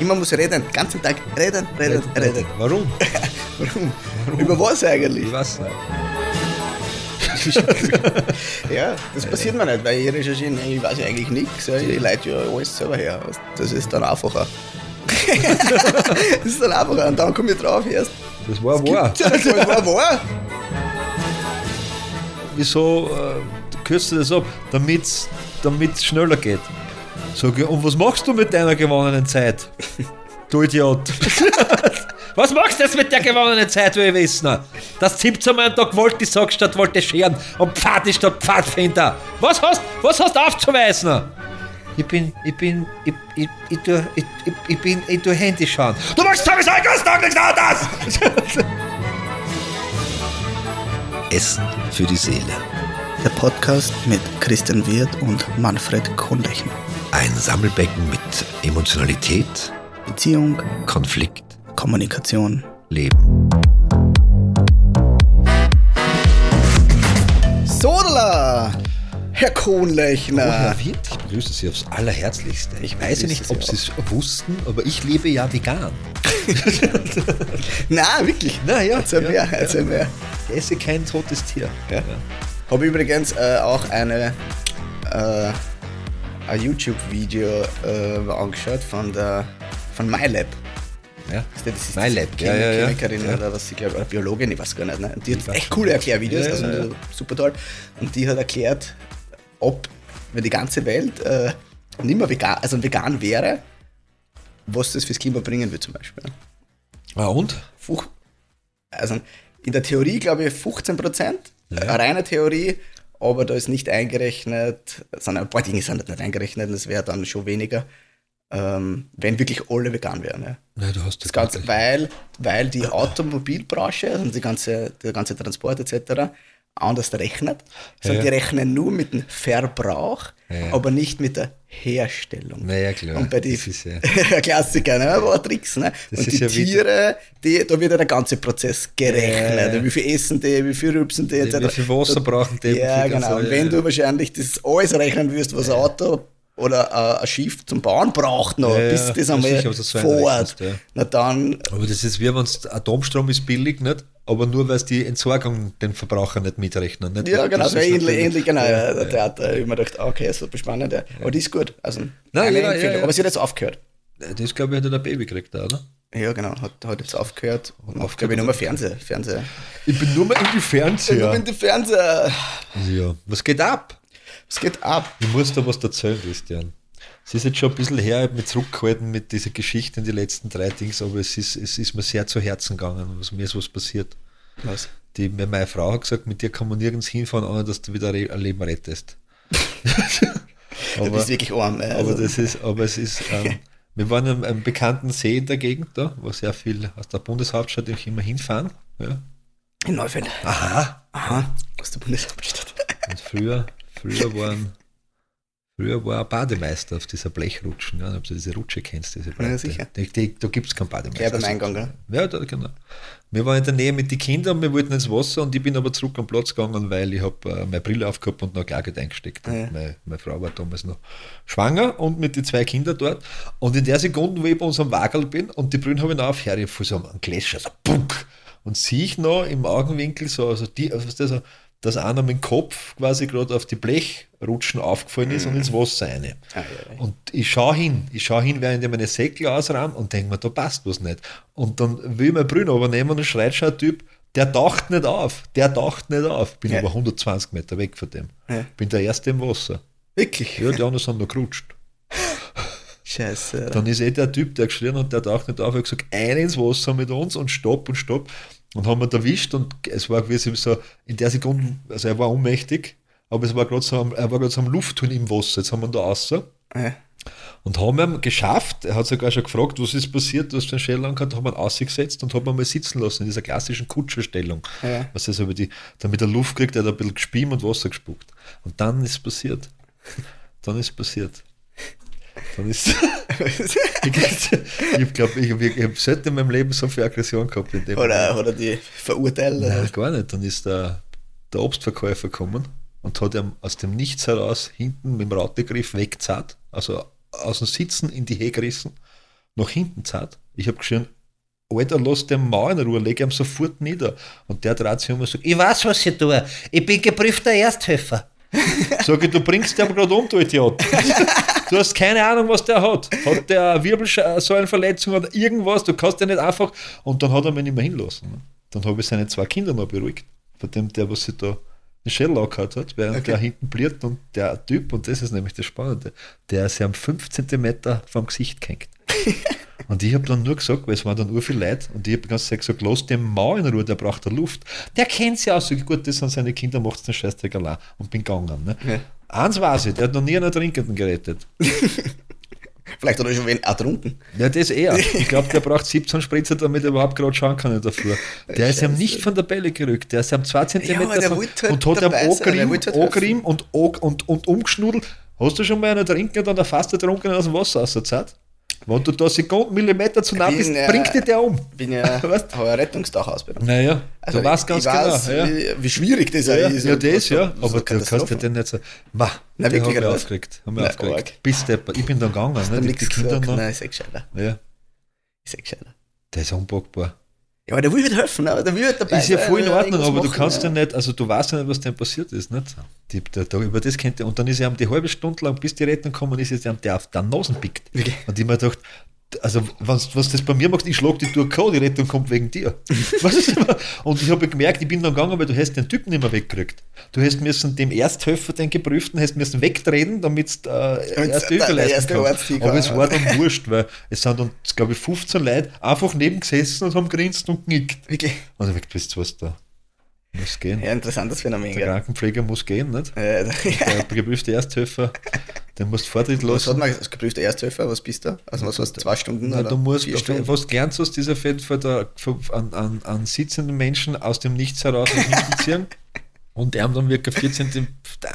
Immer muss reden, den ganzen Tag reden, reden, reden. Warum? Warum? Über was eigentlich? Ich weiß nicht. Ja, das passiert mir nicht, weil ich recherchiere, ich weiß ja eigentlich nichts. Ich leite ja alles selber her. Das ist dann einfacher. das ist dann einfacher. Und dann komme ich drauf erst. Das war wahr. Das war wahr. Wieso äh, kürzt du das ab? Damit es schneller geht. Sag ich, und was machst du mit deiner gewonnenen Zeit? Du Idiot. was machst du jetzt mit der gewonnenen Zeit, will ich wissen? Das 17 Mal am Tag wollte ich sagen, statt wollte scheren und Pfad ist statt Pfadfinder. Was hast, was hast du aufzuweisen? Ich bin, ich bin, ich, ich, ich, tu, ich, ich, ich bin, ich tu Handy schauen. Du machst Thomas Einkaufstag nichts anderes! Essen für die Seele. Der Podcast mit Christian Wirth und Manfred Kohnlechner. Ein Sammelbecken mit Emotionalität, Beziehung, Konflikt, Kommunikation. Leben. Sodala! Herr Oh, Kohnlechner. Herr Wirt, ich begrüße Sie aufs Allerherzlichste. Ich weiß ja nicht, ob Sie es wussten, aber ich lebe ja vegan. Na, wirklich. Na ja, Erzähl ja, mehr, ja. erzähl mehr. Ich esse kein totes Tier. Ja. Habe übrigens äh, auch eine äh, ein YouTube-Video äh, angeschaut von der von MyLab. Ja. Das ist MyLab, ja, ja, ja. Chemikerin Ja. oder was sie glaube oder Biologin, ich weiß gar nicht. Ne? Und die hat echt coole Erklärvideos, Ja, also ja, ja. super toll. Und die hat erklärt, ob wenn die ganze Welt äh, nicht mehr vegan, also vegan wäre, was das fürs Klima bringen würde zum Beispiel. Ah, und? Also in der Theorie glaube ich 15 Prozent, eine reine Theorie, aber da ist nicht eingerechnet, sondern ein paar Dinge sind nicht eingerechnet, das wäre dann schon weniger, ähm, wenn wirklich alle vegan wären. Ja. Nein, du hast Das Ganze, weil, weil die Automobilbranche und die ganze, der ganze Transport etc. anders rechnet. Also Ja. Die rechnen nur mit dem Verbrauch, Ja. aber nicht mit der Herstellung. Naja, klar. Und bei ist ja- Klassiker, ne? Auch Tricks, ne? Das und die ja Tiere, die, da wird ja der ganze Prozess gerechnet. Ja, ja. Wie viel essen die, wie viel rübsen die, etc. wie viel Wasser brauchen die, Ja, genau. Und wenn ja, du ja. wahrscheinlich das alles rechnen wirst, was ein Auto oder äh, ein Schiff zum Bauen braucht noch, Ja, bis das einmal sicher, so fährt, ja. na dann Aber das ist wie wenn es Atomstrom ist billig, nicht? Aber nur weil es die Entsorgung den Verbraucher nicht mitrechnen. Nicht? Ja, genau, Das so ähnlich, ähnlich, genau. Ja, Ja, der ich hab mir gedacht, okay, super spannend. Ja. Aber die ist gut. Also, Nein, ja, ja. Aber sie hat jetzt aufgehört. Das glaube ich, hat er ein Baby gekriegt, oder? Ja, genau, hat, hat jetzt aufgehört. Und Aufgehört. glaube ich, nur mehr Fernseher. Fernseher. Ich bin nur mal in die. Fernseher. in die Fernseher. Ja. Was geht ab? Es geht ab. Ich muss da was erzählen, Christian. Es ist jetzt schon ein bisschen her, ich habe mich zurückgehalten mit dieser Geschichte in die letzten drei Dings, aber es ist, es ist mir sehr zu Herzen gegangen. Was, mir ist was passiert. Was? Die, mir meine Frau hat gesagt, mit dir kann man nirgends hinfahren, ohne dass du wieder ein Leben rettest. du bist wirklich arm. ey. Aber Also, das ist, aber es ist, ähm, wir waren am, am bekannten See in der Gegend da, wo sehr viel aus der Bundeshauptstadt immer hinfahren. Ja. in Neufeld. Aha. Aha, aus der Bundeshauptstadt. Und früher, früher waren, früher war ein Bademeister auf dieser Blechrutschen, ja, ob du diese Rutsche kennst, diese breite. sicher. Die, die, da gibt es keinen Bademeister. Gleich beim Eingang, gell? Ja, da, genau. Wir waren in der Nähe mit den Kindern, wir wollten ins Wasser und ich bin aber zurück am Platz gegangen, weil ich habe äh, meine Brille aufgehabt und noch Klargeld eingesteckt. Ja. Meine, meine Frau war damals noch schwanger und mit den zwei Kindern dort. Und in der Sekunde, wo ich bei unserem Wagel bin und die Brille habe ich noch aufgehört, ich habe so einen Gläscher, so punk, und sehe ich noch im Augenwinkel so, also die, also so, dass einer mit dem Kopf quasi gerade auf die Blechrutschen aufgefallen ist und ins Wasser rein. Ah, ja, ja. Und ich schaue hin, ich schaue hin, während ich meine Säckel ausrahm und denke mir, da passt was nicht. Und dann will ich mein Brünn aber nehmen und schreit schon ein Typ, der taucht nicht auf, der taucht nicht auf. Bin Ja. aber 120 Meter weg von dem. Ja. Bin der Erste im Wasser. Wirklich? Ja, die anderen sind noch gerutscht. Scheiße. Dann ist eh der Typ, der geschrien hat, der taucht nicht auf, hat gesagt, ein ins Wasser mit uns und stopp und stopp. Und haben wir erwischt und es war gewesen so, in der Sekunde, also er war ohnmächtig, aber es war gerade so, er war gerade so am Luftholen im Wasser. Jetzt haben wir ihn da außer. Ja. Und haben ihn geschafft, er hat sogar schon gefragt, was ist passiert, du hast den Schell angehabt, haben ihn ausgesetzt und haben ihn mal sitzen lassen in dieser klassischen Kutscherstellung. Ja. Was also über die, damit er Luft kriegt, er hat ein bisschen gespielt und Wasser gespuckt. Und dann ist passiert. Dann ist passiert. Dann ist. ich glaube, ich, ich, ich habe selten in meinem Leben so viel Aggression gehabt in dem Oder, oder die verurteilen. Nein, gar nicht. Dann ist der, der Obstverkäufer gekommen und hat ihm aus dem Nichts heraus hinten mit dem Rautegriff weggezahlt, also aus dem Sitzen in die Hehe gerissen nach hinten zart. Ich habe geschrien, Alter, lass den Mau in Ruhe, leg ihm sofort nieder. Und der dreht sich um und sagt, ich weiß, was ich tue. Ich bin geprüfter Ersthelfer. Sag ich, du bringst den gerade um, du Idiot. Du hast keine Ahnung, was der hat. Hat der eine Wirbelsäulenverletzung oder irgendwas? Du kannst ja nicht einfach. Und dann hat er mich nicht mehr hinlassen. ne? Dann habe ich seine zwei Kinder noch beruhigt. Von dem, der, was sich da den Schädel angehört hat, während Okay. der hinten bliert und der Typ, und das ist nämlich das Spannende, der ist ja am 5 cm vom Gesicht gehängt. Und ich habe dann nur gesagt, weil es waren dann ur viel Leute, und ich habe die ganze Zeit gesagt, lass den Mau in Ruhe, der braucht Luft. Der kennt sie aus, so gut, das sind seine Kinder, macht es den Scheißdreck allein. Und bin gegangen. Ne? Ja. Eins weiß ich, der hat noch nie einen Trinkenden gerettet. Vielleicht hat er schon wen ertrunken. Ja, das eher. Ich glaube, der braucht 17 Spritzer, damit er überhaupt gerade schauen kann davor. Der ist ihm nicht von der Bälle gerückt. Der ist ihm 2 cm halt und hat ihm wollte halt angerieben und, und, und, und umgeschnudelt. Hast du schon mal einen trinken und dann fast ertrunken aus dem Wasser aus der Zeit? Wenn du da Sekunden, Millimeter zu nah bist, äh, bringt dich der um. Bin ja, Weißt habe eine Rettungsdachausbildung. Naja, Also du weißt ganz ich weiß, genau. Ja. wie, wie schwierig das Ja, ja, ist. ja, das, ja. Aber du kannst dir den nicht so. Ma, Na, der wirklich, oder was? aufgeregt. Mich Na, aufgeregt. arg. Bis der, ich bin dann gegangen. Ne, die, die Kinder gesagt? noch. Nein, ist eh gescheiter. Ja, Ist eh gescheiter. der ist unpackbar. Ja, aber der will halt helfen, aber der will halt dabei Ist ja voll in Ordnung, aber du kannst ja ja. nicht, also du weißt ja nicht, was dem passiert ist, nicht? Die, der, der, über das kennt er, und dann ist er die halbe Stunde lang, bis die Rettung kommen, ist jetzt der auf der Nasen pickt. Okay. Und ich mir gedacht, also wenn's, was das bei mir macht, ich schlag die durch K, die Rettung kommt wegen dir. Was? Und ich habe gemerkt, ich bin dann gegangen, weil du hast den Typen nicht mehr weggekriegt. Du hast müssen dem Ersthelfer, den Geprüften, hast müssen wegtreten, damit du äh, Damit erste Hilfe leisten kannst. Aber es war dann wurscht, weil es sind dann, glaube ich, 15 Leute einfach neben gesessen und haben grinst und genickt. Wirklich. Und ich dachte, wisst ihr was da? Muss gehen. Ja, interessantes Phänomen, Der gell? Krankenpfleger muss gehen, nicht? Äh, Der geprüfte Ersthelfer, der muss Vortritt Was hat lassen. man als geprüfter Ersthelfer? Was bist du? Also was hast du? Zwei Stunden oder du musst, Stunden? was lernst du aus dieser Feld von der, von, an, an, an sitzenden Menschen aus dem Nichts heraus nach hinten ziehen und ihm dann wirklich 4 cm,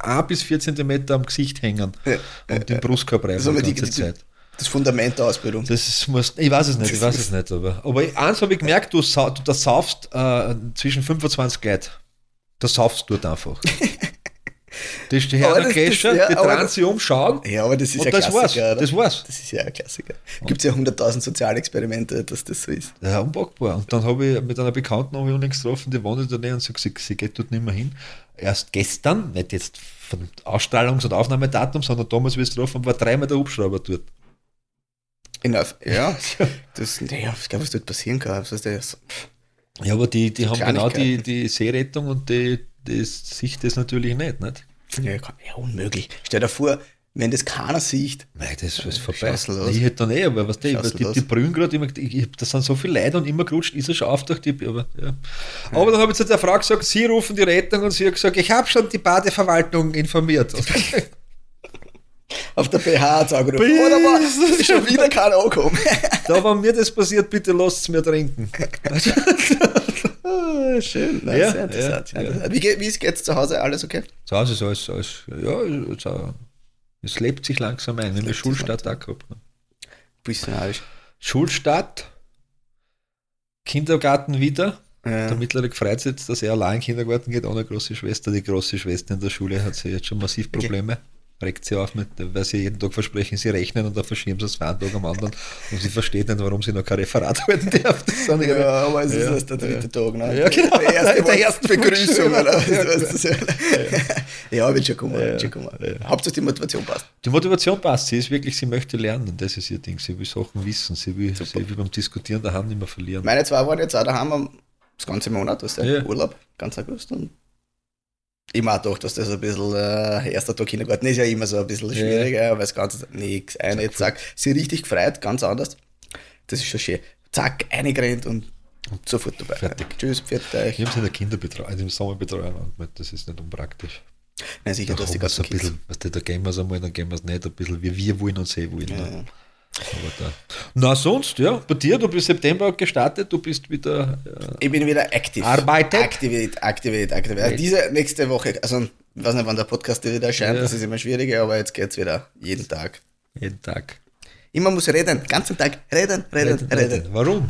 1 bis 4 cm am Gesicht hängen Ja, und den Brustkorb reiben Also die die- ganze die- Zeit. Das Fundament der Ausbildung. Das muss, ich weiß es nicht, ich weiß es nicht, aber, aber eins habe ich gemerkt, du, du da saufst äh, zwischen 25 Leute. Da saufst du dort einfach. Das ist die Aber Herren das- Gescher, das- ja, die das- sich um, schauen Ja, aber das ist ja das Klassiker, war's. oder? Das war's. Das ist ja ein Klassiker. Gibt es ja 100.000 Sozialexperimente, dass das so ist. Ja, unpackbar. Und dann habe ich mit einer Bekannten habe ich unlängst getroffen, die wohnt in der Nähe und sie, sie, sie geht dort nicht mehr hin. Erst gestern, nicht jetzt von Ausstrahlungs- und Aufnahmedatum, sondern damals, wie es getroffen war, dreimal der Hubschrauber dort. In der, ja, das, naja, ich glaube, was dort passieren kann. Das heißt, das, Ja, aber die, die haben genau die, die Seerettung und die, die sieht das natürlich nicht. nicht? ja, ja, unmöglich. Stell dir vor, wenn das keiner sieht, Nein, das ist vorbei. Schau's los. Ich hätte dann eh, aber was die, die, die brüllen gerade immer, da sind so viele Leute und immer gerutscht, ist er schon auf durch die, aber, ja. aber dann habe ich zu der Frau gesagt, sie rufen die Rettung und sie hat gesagt, ich habe schon die Badeverwaltung informiert. auf der BH hat es angerufen. Oder war ist schon wieder keiner angekommen. da, wenn mir das passiert, bitte lasst es mir trinken. Ah, Schön, Nein, Ja, sehr interessant. ja, interessant. Wie, geht- wie ist es zu Hause? Alles okay? Zu Hause ist alles, alles ja, es, äh, lebt sich langsam ein. Wir haben lebt sich Schulstart auch gehabt. Ne? Missionarisch. Schulstart, Kindergarten wieder. Ja. Der Mittlere freut sich dass er allein in den Kindergarten geht, ohne große Schwester. Die große Schwester in der Schule hat sie jetzt schon massiv Probleme. Regt sie auf, mit, weil sie jeden Tag versprechen, sie rechnen und dann verschieben sie es von einem Tag am anderen. Und sie versteht nicht, warum sie noch kein Referat halten darf. Das sind ihre- Ja, aber es ist Ja, erst der dritte Tag, ne? Ja, genau. Der erste Der war erste Begrüßung, oder? Ja, weißt du so. Ja, wird schon kommen, wird schon kommen. Hauptsache die Motivation passt. Die Motivation passt. Sie ist wirklich, sie möchte lernen. Das ist ihr Ding. Sie will Sachen wissen. Sie will, sie will beim Diskutieren daheim nicht mehr verlieren. Meine zwei waren jetzt auch daheim am das ganze Monat, was der Ja. Urlaub, ganz August. Und ich auch gedacht, dass das ein bisschen, äh, erster Tag Kindergarten ist ja immer so ein bisschen schwieriger, weil es ganz nichts, eine, zack, sie richtig gefreut, ganz anders. Das ist schon schön. Zack, eingerannt und sofort dabei. Fertig. Tschüss, pfiat Ich habe sie in der Kinderbetreuung, also im Sommerbetreuung angemeldet. Das ist nicht unpraktisch. Nein, sicher, Da dass die ganzen ein bisschen, weißt du, da gehen wir es einmal, dann gehen wir es nicht, ein bisschen wie wir wollen und sie wollen. Ja, ne? ja. Aber da. Na, sonst, ja, bei dir, du bist September gestartet, du bist wieder. Äh, Ich bin wieder aktiv. Arbeitet? Aktivität, Aktivität, Aktivität. Also diese nächste Woche, also ich weiß nicht, wann der Podcast wieder erscheint, Ja. das ist immer schwieriger, aber jetzt geht's wieder jeden Tag. jeden Tag. Immer muss reden, den ganzen Tag reden, reden, reden. Warum?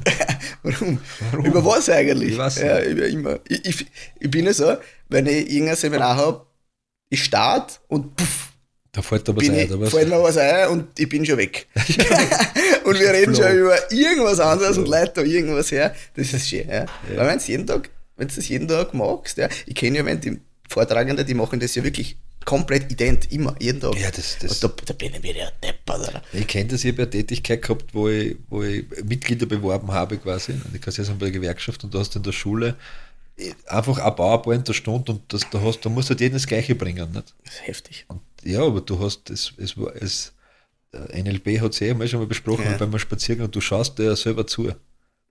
Warum? Über was eigentlich? Ich weiß ja, über immer. Ich, ich, ich bin ja so, wenn ich irgendein Seminar habe, ich starte und puff, Da fällt da was bin ein, ich, oder was? fällt mir was ein und ich bin schon weg. und wir reden schon über irgendwas anderes und Leute da irgendwas her. Das ist schön, ja. Weil wenn du jeden Tag, wenn du das jeden Tag magst, ja, ich kenne ja, wenn die Vortragenden, die machen das ja wirklich komplett ident, immer, jeden Tag. Ja, das- das- und da, da bin ich wieder deppert, oder? Ich kenne das, ich habe eine Tätigkeit gehabt, wo ich, wo ich Mitglieder beworben habe quasi. Und ich kann sagen, bei der Gewerkschaft und du hast in der Schule einfach ein in der Stunde und das, da, hast, da musst du halt jeden das Gleiche bringen. Nicht? Das ist heftig. Und ja, aber du hast, es, es, war- es, äh, NLP hat es eh mal schon mal besprochen, Ja. beim Spaziergang, und du schaust dir ja selber zu.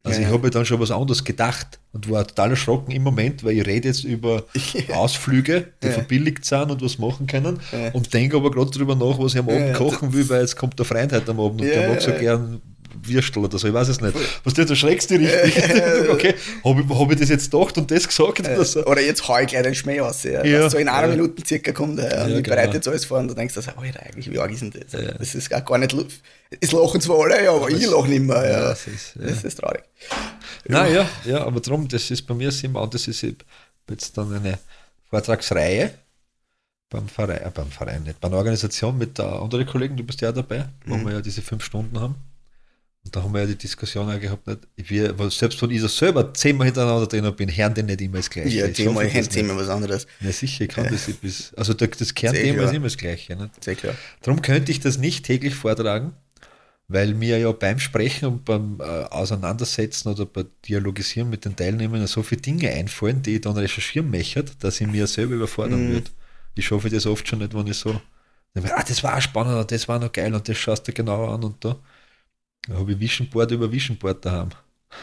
Also Ja, ich ja. habe dann schon was anderes gedacht und war total erschrocken im Moment, weil ich rede jetzt über Ausflüge, die Ja. verbilligt sind und was machen können Ja. und denke aber gerade drüber nach, was ich am Abend ja, kochen will, weil jetzt kommt der Freund heute am Abend und Ja, der mag so ja. gern Würstel oder so, ich weiß es nicht. Was du, du schreckst dich richtig. okay, habe ich, hab ich das jetzt gedacht und das gesagt oder so? Oder jetzt hau ich gleich den Schmäh aus. Ja. Ja, so in einer ja. Minute circa kommt ja, und Ja, ich genau. bereite jetzt alles vor und du denkst, also, Alter, eigentlich, wie arg ist denn das? Das ist gar, nicht. Es lachen zwar alle, ja, aber ich lache nicht mehr. Ja. Ja, das ist- ja. Das ist traurig. Nein, ja, ja, aber darum, das ist bei mir immer, und das ist jetzt dann eine Vortragsreihe beim Verein, äh, beim Verein nicht, bei einer Organisation mit der anderen Kollegen, du bist ja auch dabei, wo Mhm. wir ja diese fünf Stunden haben. Und da haben wir ja die Diskussion auch gehabt, nicht, wir, weil selbst wenn ich so selber zehnmal hintereinander drin bin, hören die nicht immer das Gleiche. Ja, das hätte Thema was anderes. Ja, sicher, ich kann das. Ich bis, also das Kernthema ist immer das Gleiche. Nicht? Sehr klar. Darum könnte ich das nicht täglich vortragen, weil mir ja beim Sprechen und beim äh, Auseinandersetzen oder beim Dialogisieren mit den Teilnehmern so viele Dinge einfallen, die ich dann recherchieren möchte, dass ich mir selber überfordern Mhm. würde. Ich schaffe das oft schon nicht, wenn ich so, ah, das war auch spannend, oder das war noch geil und das schaust du genau an und da. Da habe ich Visionboard über Visionboard daheim.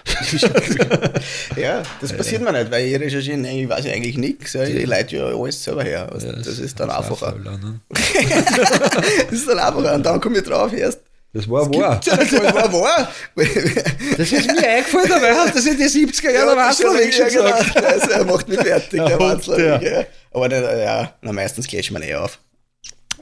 Ja, das passiert mir nicht, weil ich recherchiere, nein, ich weiß ja eigentlich nichts. Ja. Ich leite ja alles selber her. Also, das, ist dann auch einfacher. voll an, ne? das ist dann einfacher. Und dann komme ich drauf erst. Das war wahr. Das war wahr. Das ist mir eingefallen, dabei hast du in die 70er Jahre das ja, ist schon gesagt. genau. Also, er macht mich fertig, der Ja, Watzlawick. Ja. Aber der, ja, na, meistens klärt man eh auf.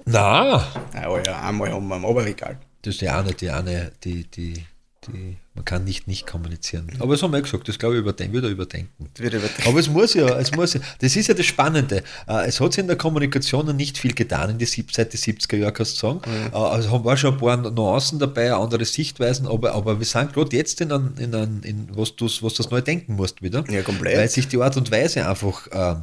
Nein. Aber ja, einmal haben wir am Oberregal. Das ist die eine, die eine, die, die, die, man kann nicht nicht kommunizieren. Aber das haben wir gesagt, das glaube ich überdenken, würde er überdenken. Wird übertrieben. Aber es muss ja, es muss ja, das ist ja das Spannende. Äh, Es hat sich in der Kommunikation noch nicht viel getan in die seit die 70er Jahre, kannst du sagen. Äh, Also haben wir schon ein paar Nuancen dabei, andere Sichtweisen, aber, aber wir sind gerade jetzt in, einem, in, einem, in was du was das neu denken musst wieder. Ja, komplett. Weil sich die Art und Weise einfach äh,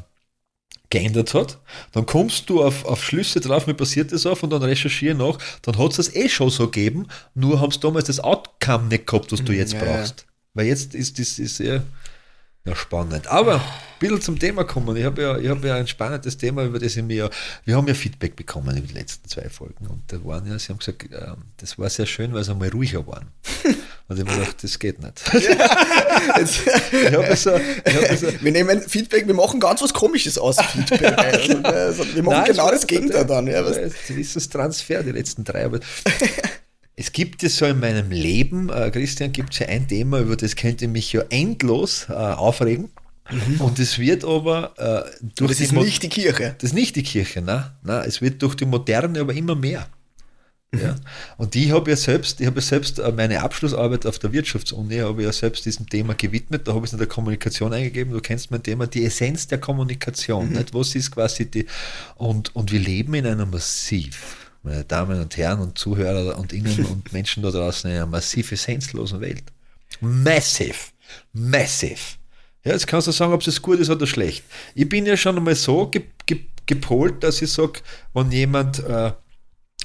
geändert hat, dann kommst du auf, auf Schlüsse drauf, mir passiert das auf und dann recherchiere nach, dann hat es das eh schon so gegeben, nur haben sie damals das Outcome nicht gehabt, was du jetzt ja, ja. brauchst. Weil jetzt ist das ist sehr ja, spannend. Aber ein bisschen zum Thema kommen. Ich habe ja, ich habe ja ein spannendes Thema, über das ich mir, wir haben ja Feedback bekommen in den letzten zwei Folgen und da waren ja, sie haben gesagt, ähm, das war sehr schön, weil sie einmal ruhiger waren. Und ich habe mir gedacht, das geht nicht. Jetzt, Ich habe so, ich habe so, wir nehmen Feedback, wir machen ganz was Komisches aus Feedback. Also, also, wir machen Nein, genau das Gegenteil dann. Ja, Das ist das Transfer, die letzten drei. Aber es gibt es so in meinem Leben, äh, Christian, gibt es ja ein Thema, über das könnte mich ja endlos äh, aufregen. Und es wird aber äh, durch das die ist Mo- nicht die Kirche. das ist nicht die Kirche, ne? Na, es wird durch die Moderne aber immer mehr. Ja. Und ich habe ja selbst, ich habe ja selbst äh, meine Abschlussarbeit auf der Wirtschaftsuni, habe ich ja selbst diesem Thema gewidmet, da habe ich es in der Kommunikation eingegeben, du kennst mein Thema, die Essenz der Kommunikation, nicht? Was ist quasi die, und, und wir leben in einer massiv, meine Damen und Herren und Zuhörer und Ihnen und Menschen da draußen in einer massiv essenzlosen Welt. Massive, massive. Ja, jetzt kannst du sagen, ob es gut ist oder schlecht. Ich bin ja schon einmal so ge ge gepolt, dass ich sage, wenn jemand, äh,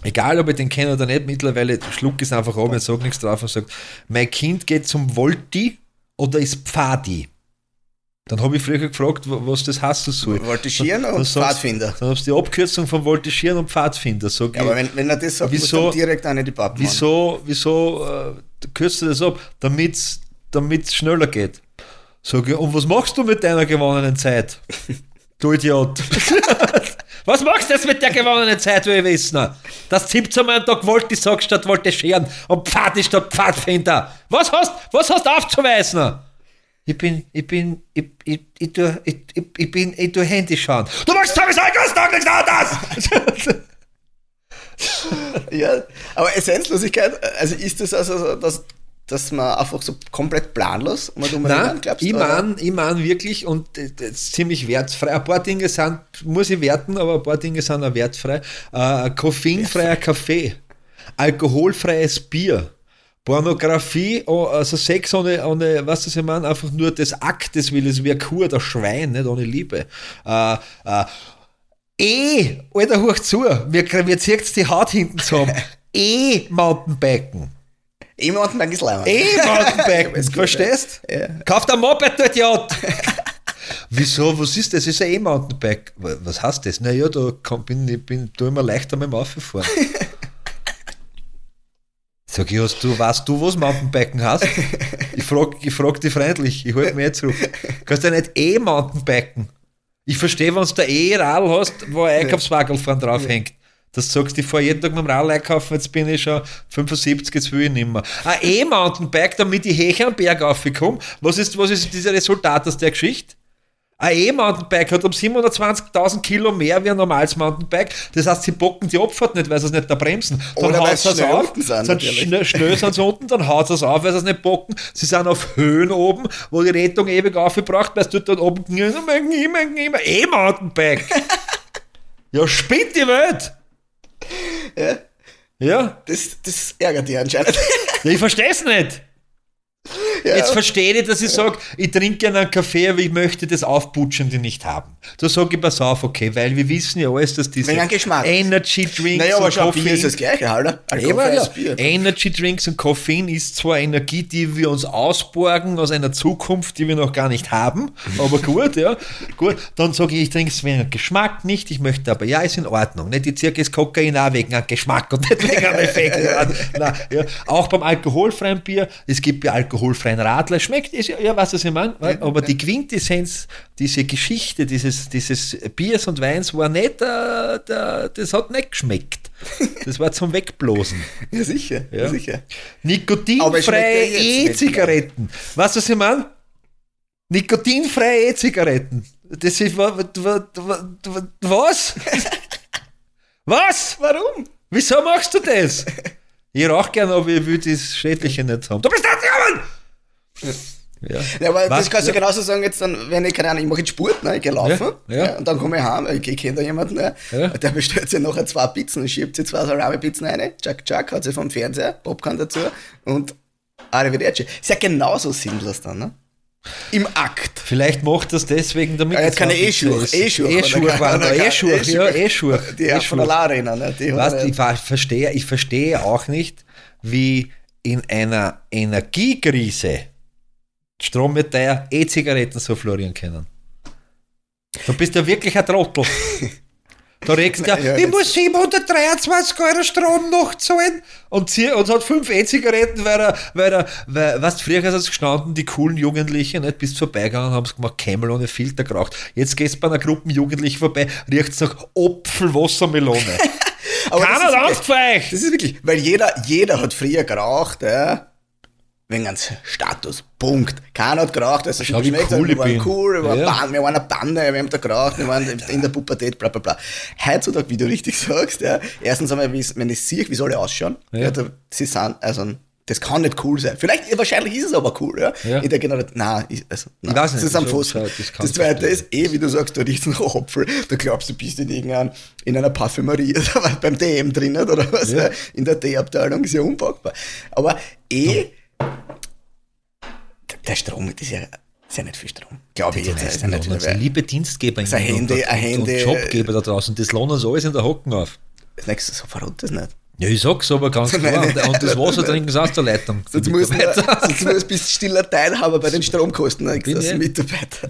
egal ob ich den kenne oder nicht, mittlerweile schluck es einfach ab und sage nichts drauf und sagt, mein Kind geht zum Volti oder ist Pfadi? Dann habe ich früher gefragt, wa- was das heißen soll. Voltigieren und Pfadfinder. Dann hast du die Abkürzung von Voltigieren und Pfadfinder. Sag Ja, ich, aber wenn, wenn er das sagt, muss Wieso- dann direkt eine die Pappen. Wieso, wieso äh, kürzt du das ab? Damit es schneller geht. Sag ich, und was machst du mit deiner gewonnenen Zeit? Du Idiot. was machst du jetzt mit der gewonnenen Zeit, will ich wissen? Dass 17 Mal am Tag Volti sagst statt Voltigieren und Pfad ist statt Pfadfinder. Was hast, was hast du aufzuweisen? Ich bin, ich bin, ich, ich, ich, tu, ich, ich, ich bin, ich tu Handy schauen. Du machst Thomas Einkaufstag nichts anderes! Ja, aber Essenzlosigkeit, also ist das also, dass dass man einfach so komplett planlos drum Nein, glaubst ich meine ich mein wirklich, und ist ziemlich wertfrei. Ein paar Dinge sind, muss ich werten, aber ein paar Dinge sind auch wertfrei. Äh, koffeinfreier Kaffee, alkoholfreies Bier, Pornografie, oh, also Sex ohne, ohne was das ich meine, einfach nur des Aktes willen, wie ein Kur, der Schwein, nicht ohne Liebe. Äh, äh, eh, Alter, hoch zu, mir, mir zieht die Haut hinten zusammen. eh Mountainbiken. E-Mountainbike ist leider. E-Mountainbiken, Ist gut, verstehst? Ja. Kauf ein Moped, du Idiot! Wieso, was ist das? Das ist ein E-Mountainbike. Wa- Was heißt das? Naja, da kann, bin ich bin, tu immer leichter mit dem Auffahren. Sag ich, hast du, weißt du, was Mountainbiken heißt? Ich frag, ich frag dich freundlich, ich halte mich jetzt zurück. Kannst du nicht E-Mountainbiken? Ich verstehe, wenn du da E-Radl hast, wo ein Einkaufswagen vorne drauf hängt. Das sagst du, ich fahre jeden Tag mit dem Radl einkaufen, jetzt bin ich schon 75, jetzt will ich nicht mehr. Ein E-Mountainbike, damit ich höher am Berg raufkomme. Was ist, was ist dieses Resultat aus der Geschichte? Ein E-Mountainbike hat um 720.000 Kilo mehr wie ein normales Mountainbike. Das heißt, sie bocken die Abfahrt nicht, weil sie es nicht da bremsen. Dann Oder haut sie es auf. sind, sind schnell, schnell sind sie unten, dann haut es auf, weil sie es nicht bocken. Sie sind auf Höhen oben, wo die Rettung ewig aufgebracht, weil es dort dort oben E-Mountainbike. ja, spinnt die Welt. Ja, Ja, das, das ärgert dich anscheinend. ja ich verstehe es nicht. Ja. Jetzt verstehe ich, dass ich sage, ich trinke gerne einen Kaffee, aber ich möchte das Aufputschende nicht haben. Da sage ich, pass auf, okay, weil wir wissen ja alles, dass diese. Energy Drinks Naja, aber und schon Bier Koffein... ist das gleiche, Alter. Eben, ja. Bier. Energy Drinks und Koffein ist zwar Energie, die wir uns ausborgen aus einer Zukunft, die wir noch gar nicht haben, aber gut, ja. Gut, dann sage ich, ich trinke es wegen Geschmack nicht, ich möchte aber, ja, ist in Ordnung. Nicht, ich ziehe das Kokain auch wegen einem Geschmack und nicht wegen einem Effekt. Nein, ja. Auch beim alkoholfreien Bier, es gibt ja alkoholfreien Radler, schmeckt, ist, ja, ja, du, was ich meine? Aber die Quintessenz, diese Geschichte dieses, dieses Biers und Weins war nicht, äh, der, das hat nicht geschmeckt. Das war zum Wegblosen. Ja, sicher. Ja. Sicher. Nikotinfreie E-Zigaretten. Weißt du, was ich meine? Nikotinfreie E-Zigaretten. Das ist wa- wa- wa- wa- wa- was? was? Warum? Wieso machst du das? Ich rauche gerne, aber ich will das Schädliche nicht haben. Du bist nicht gekommen! Ja. Ja, aber Was? das kannst du Ja. genauso sagen, jetzt dann, wenn ich, keine Ahnung, ich mache jetzt Sport, ne, ich gehe laufen, Ja, ja. und dann komme ich heim, ich, ich kenne da jemanden, ne, der bestellt sich nachher zwei Pizzen und schiebt sich zwei Salami-Pizzen rein, Jack Jack hat sie vom Fernseher, Popcorn dazu und Arrivederci. Ist ja genauso sinnlos dann, ne? Im Akt. Vielleicht macht das deswegen, damit Ja, jetzt es kann auch ich eh nicht so Schurch, ist. eh Schurch. Eh Schurch waren da, eh Schurch, ja, eh Schurch. Die hat von der. Larina, ne, die Weißt, ich ver- verstehe, ich verstehe auch nicht, wie in einer Energiekrise Strom mit der E-Zigaretten so florieren können. Du bist ja wirklich ein Trottel. Da regst du ja, Ja, ich muss 723 Euro Strom noch zahlen und, sie, und hat fünf E-Zigaretten, weil er, weil er, weil, weißt, früher ist es gestanden, die coolen Jugendlichen, nicht, bist vorbeigegangen, haben es gemacht, Camel ohne Filter geraucht. Jetzt gehst du bei einer Gruppe Jugendlichen vorbei, riecht es nach Apfelwassermelone. Keiner Angst vor euch! Das ist wirklich, weil jeder, jeder hat früher geraucht, ja. Wegen ans Status. Punkt. Keiner hat geraucht, also wie geschmeckt, cool wir ich waren cool, wir waren, Ja. Band, wir waren eine Bande, wir haben da geraucht, wir waren in der Pubertät, bla bla bla. Heutzutage, wie du richtig sagst, ja, erstens einmal, wenn ich sehe, wie sie alle ausschauen, Ja. ja. da, sie sind, also, das kann nicht cool sein. Vielleicht, ja, wahrscheinlich ist es aber cool, ja. Ja. In der Generation, nein, ich, also, nein, nicht, das ist am Fuß. Das, das Zweite ist, eh, wie du sagst, du riechst nach Apfel, du glaubst, du bist in irgendein, in einer Parfümerie, war beim DM drin, oder was, Ja. ja. in der D-Abteilung, ist ja unpackbar. Aber eh, der Strom, das ist ja, ist ja nicht viel Strom. Glaube ich jetzt. Ist ja nicht viel, liebe Dienstgeber in ein Handy- und, ein und, Jobgeber da draußen, das lohnen uns alles in der Hocken auf. das nächste, so verrückt das nicht. Ja, ich sag's aber ganz klar. Nein, Und, und das Wasser trinken sie aus der Leitung. Sonst sonst musst du bist stiller Teilhaber bei den Stromkosten als ich. Mitarbeiter.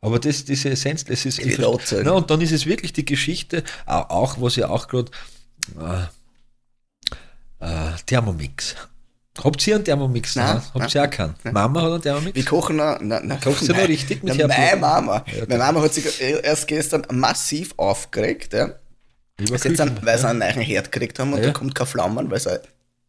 Aber das, diese Essenz, das ist. sagen. Na, und dann ist es wirklich die Geschichte, au- auch was ja auch gerade. Äh, äh, Thermomix. Habt ihr einen Thermomix? Nein, daheim? Habt ihr auch keinen? Mama hat einen Thermomix? Wir kochen noch. Na, na, Kochst du noch nein. richtig mit na, Meine? Mama. Meine Mama hat sich erst gestern massiv aufgeregt, ja. Weil sie, einen, weil sie einen neuen Herd gekriegt haben und Ja. da kommt kein Flammen, weil sie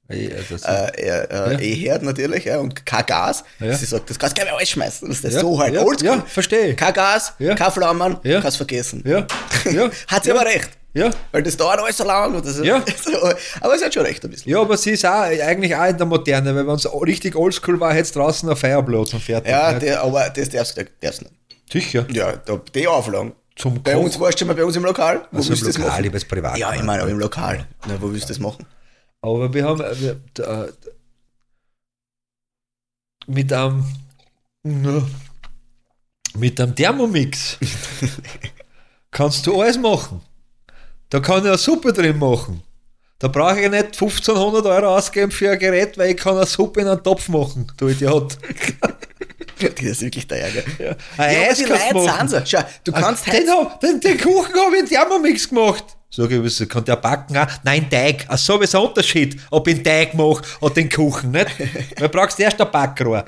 Ja, das- äh, äh, Ja. E-Herd natürlich ja, und kein Gas. Ja. Sie sagt, das kannst du gleich mal alles schmeißen. Das ist Ja, so halt ja, oldschool. ja, verstehe. Kein Gas, Ja. kein Flammen, Ja. kannst vergessen. Ja, ja. Hat sie ja. aber recht. Ja. Weil das dauert alles so lang. Und das Ja. aber es hat schon recht ein bisschen. Ja, aber sie ist auch eigentlich auch in der Moderne, weil wenn es richtig oldschool war, hätte es draußen ein Feierplatz und fertig. Ja, der, aber das darfst du darfst nicht. Sicher. Ja, da, die Auflagen. Zum bei Koch- uns warst du mal bei uns im Lokal. Wo Also willst im du das Lokal, machen? privat. Ja, ich meine, aber im Lokal. Na, wo willst du das machen? Aber wir haben äh, wir, äh, mit einem mit einem Thermomix kannst du alles machen. Da kann ich eine Suppe drin machen. Da brauche ich nicht 1500 Euro ausgeben für ein Gerät, weil ich kann eine Suppe in einen Topf machen, du Idiot. Das ist wirklich der Ärger. Ja, Ja, ein aber Eis die kannst machen. Schau, du kannst Ah, den, hab- den, den Kuchen habe ich in Thermomix gemacht. Sag ich, was, kann der backen auch? Nein, Teig. Ach so, ist ein Unterschied, ob ich den Teig mache oder den Kuchen, nicht? Weil du brauchst erst ein Backrohr.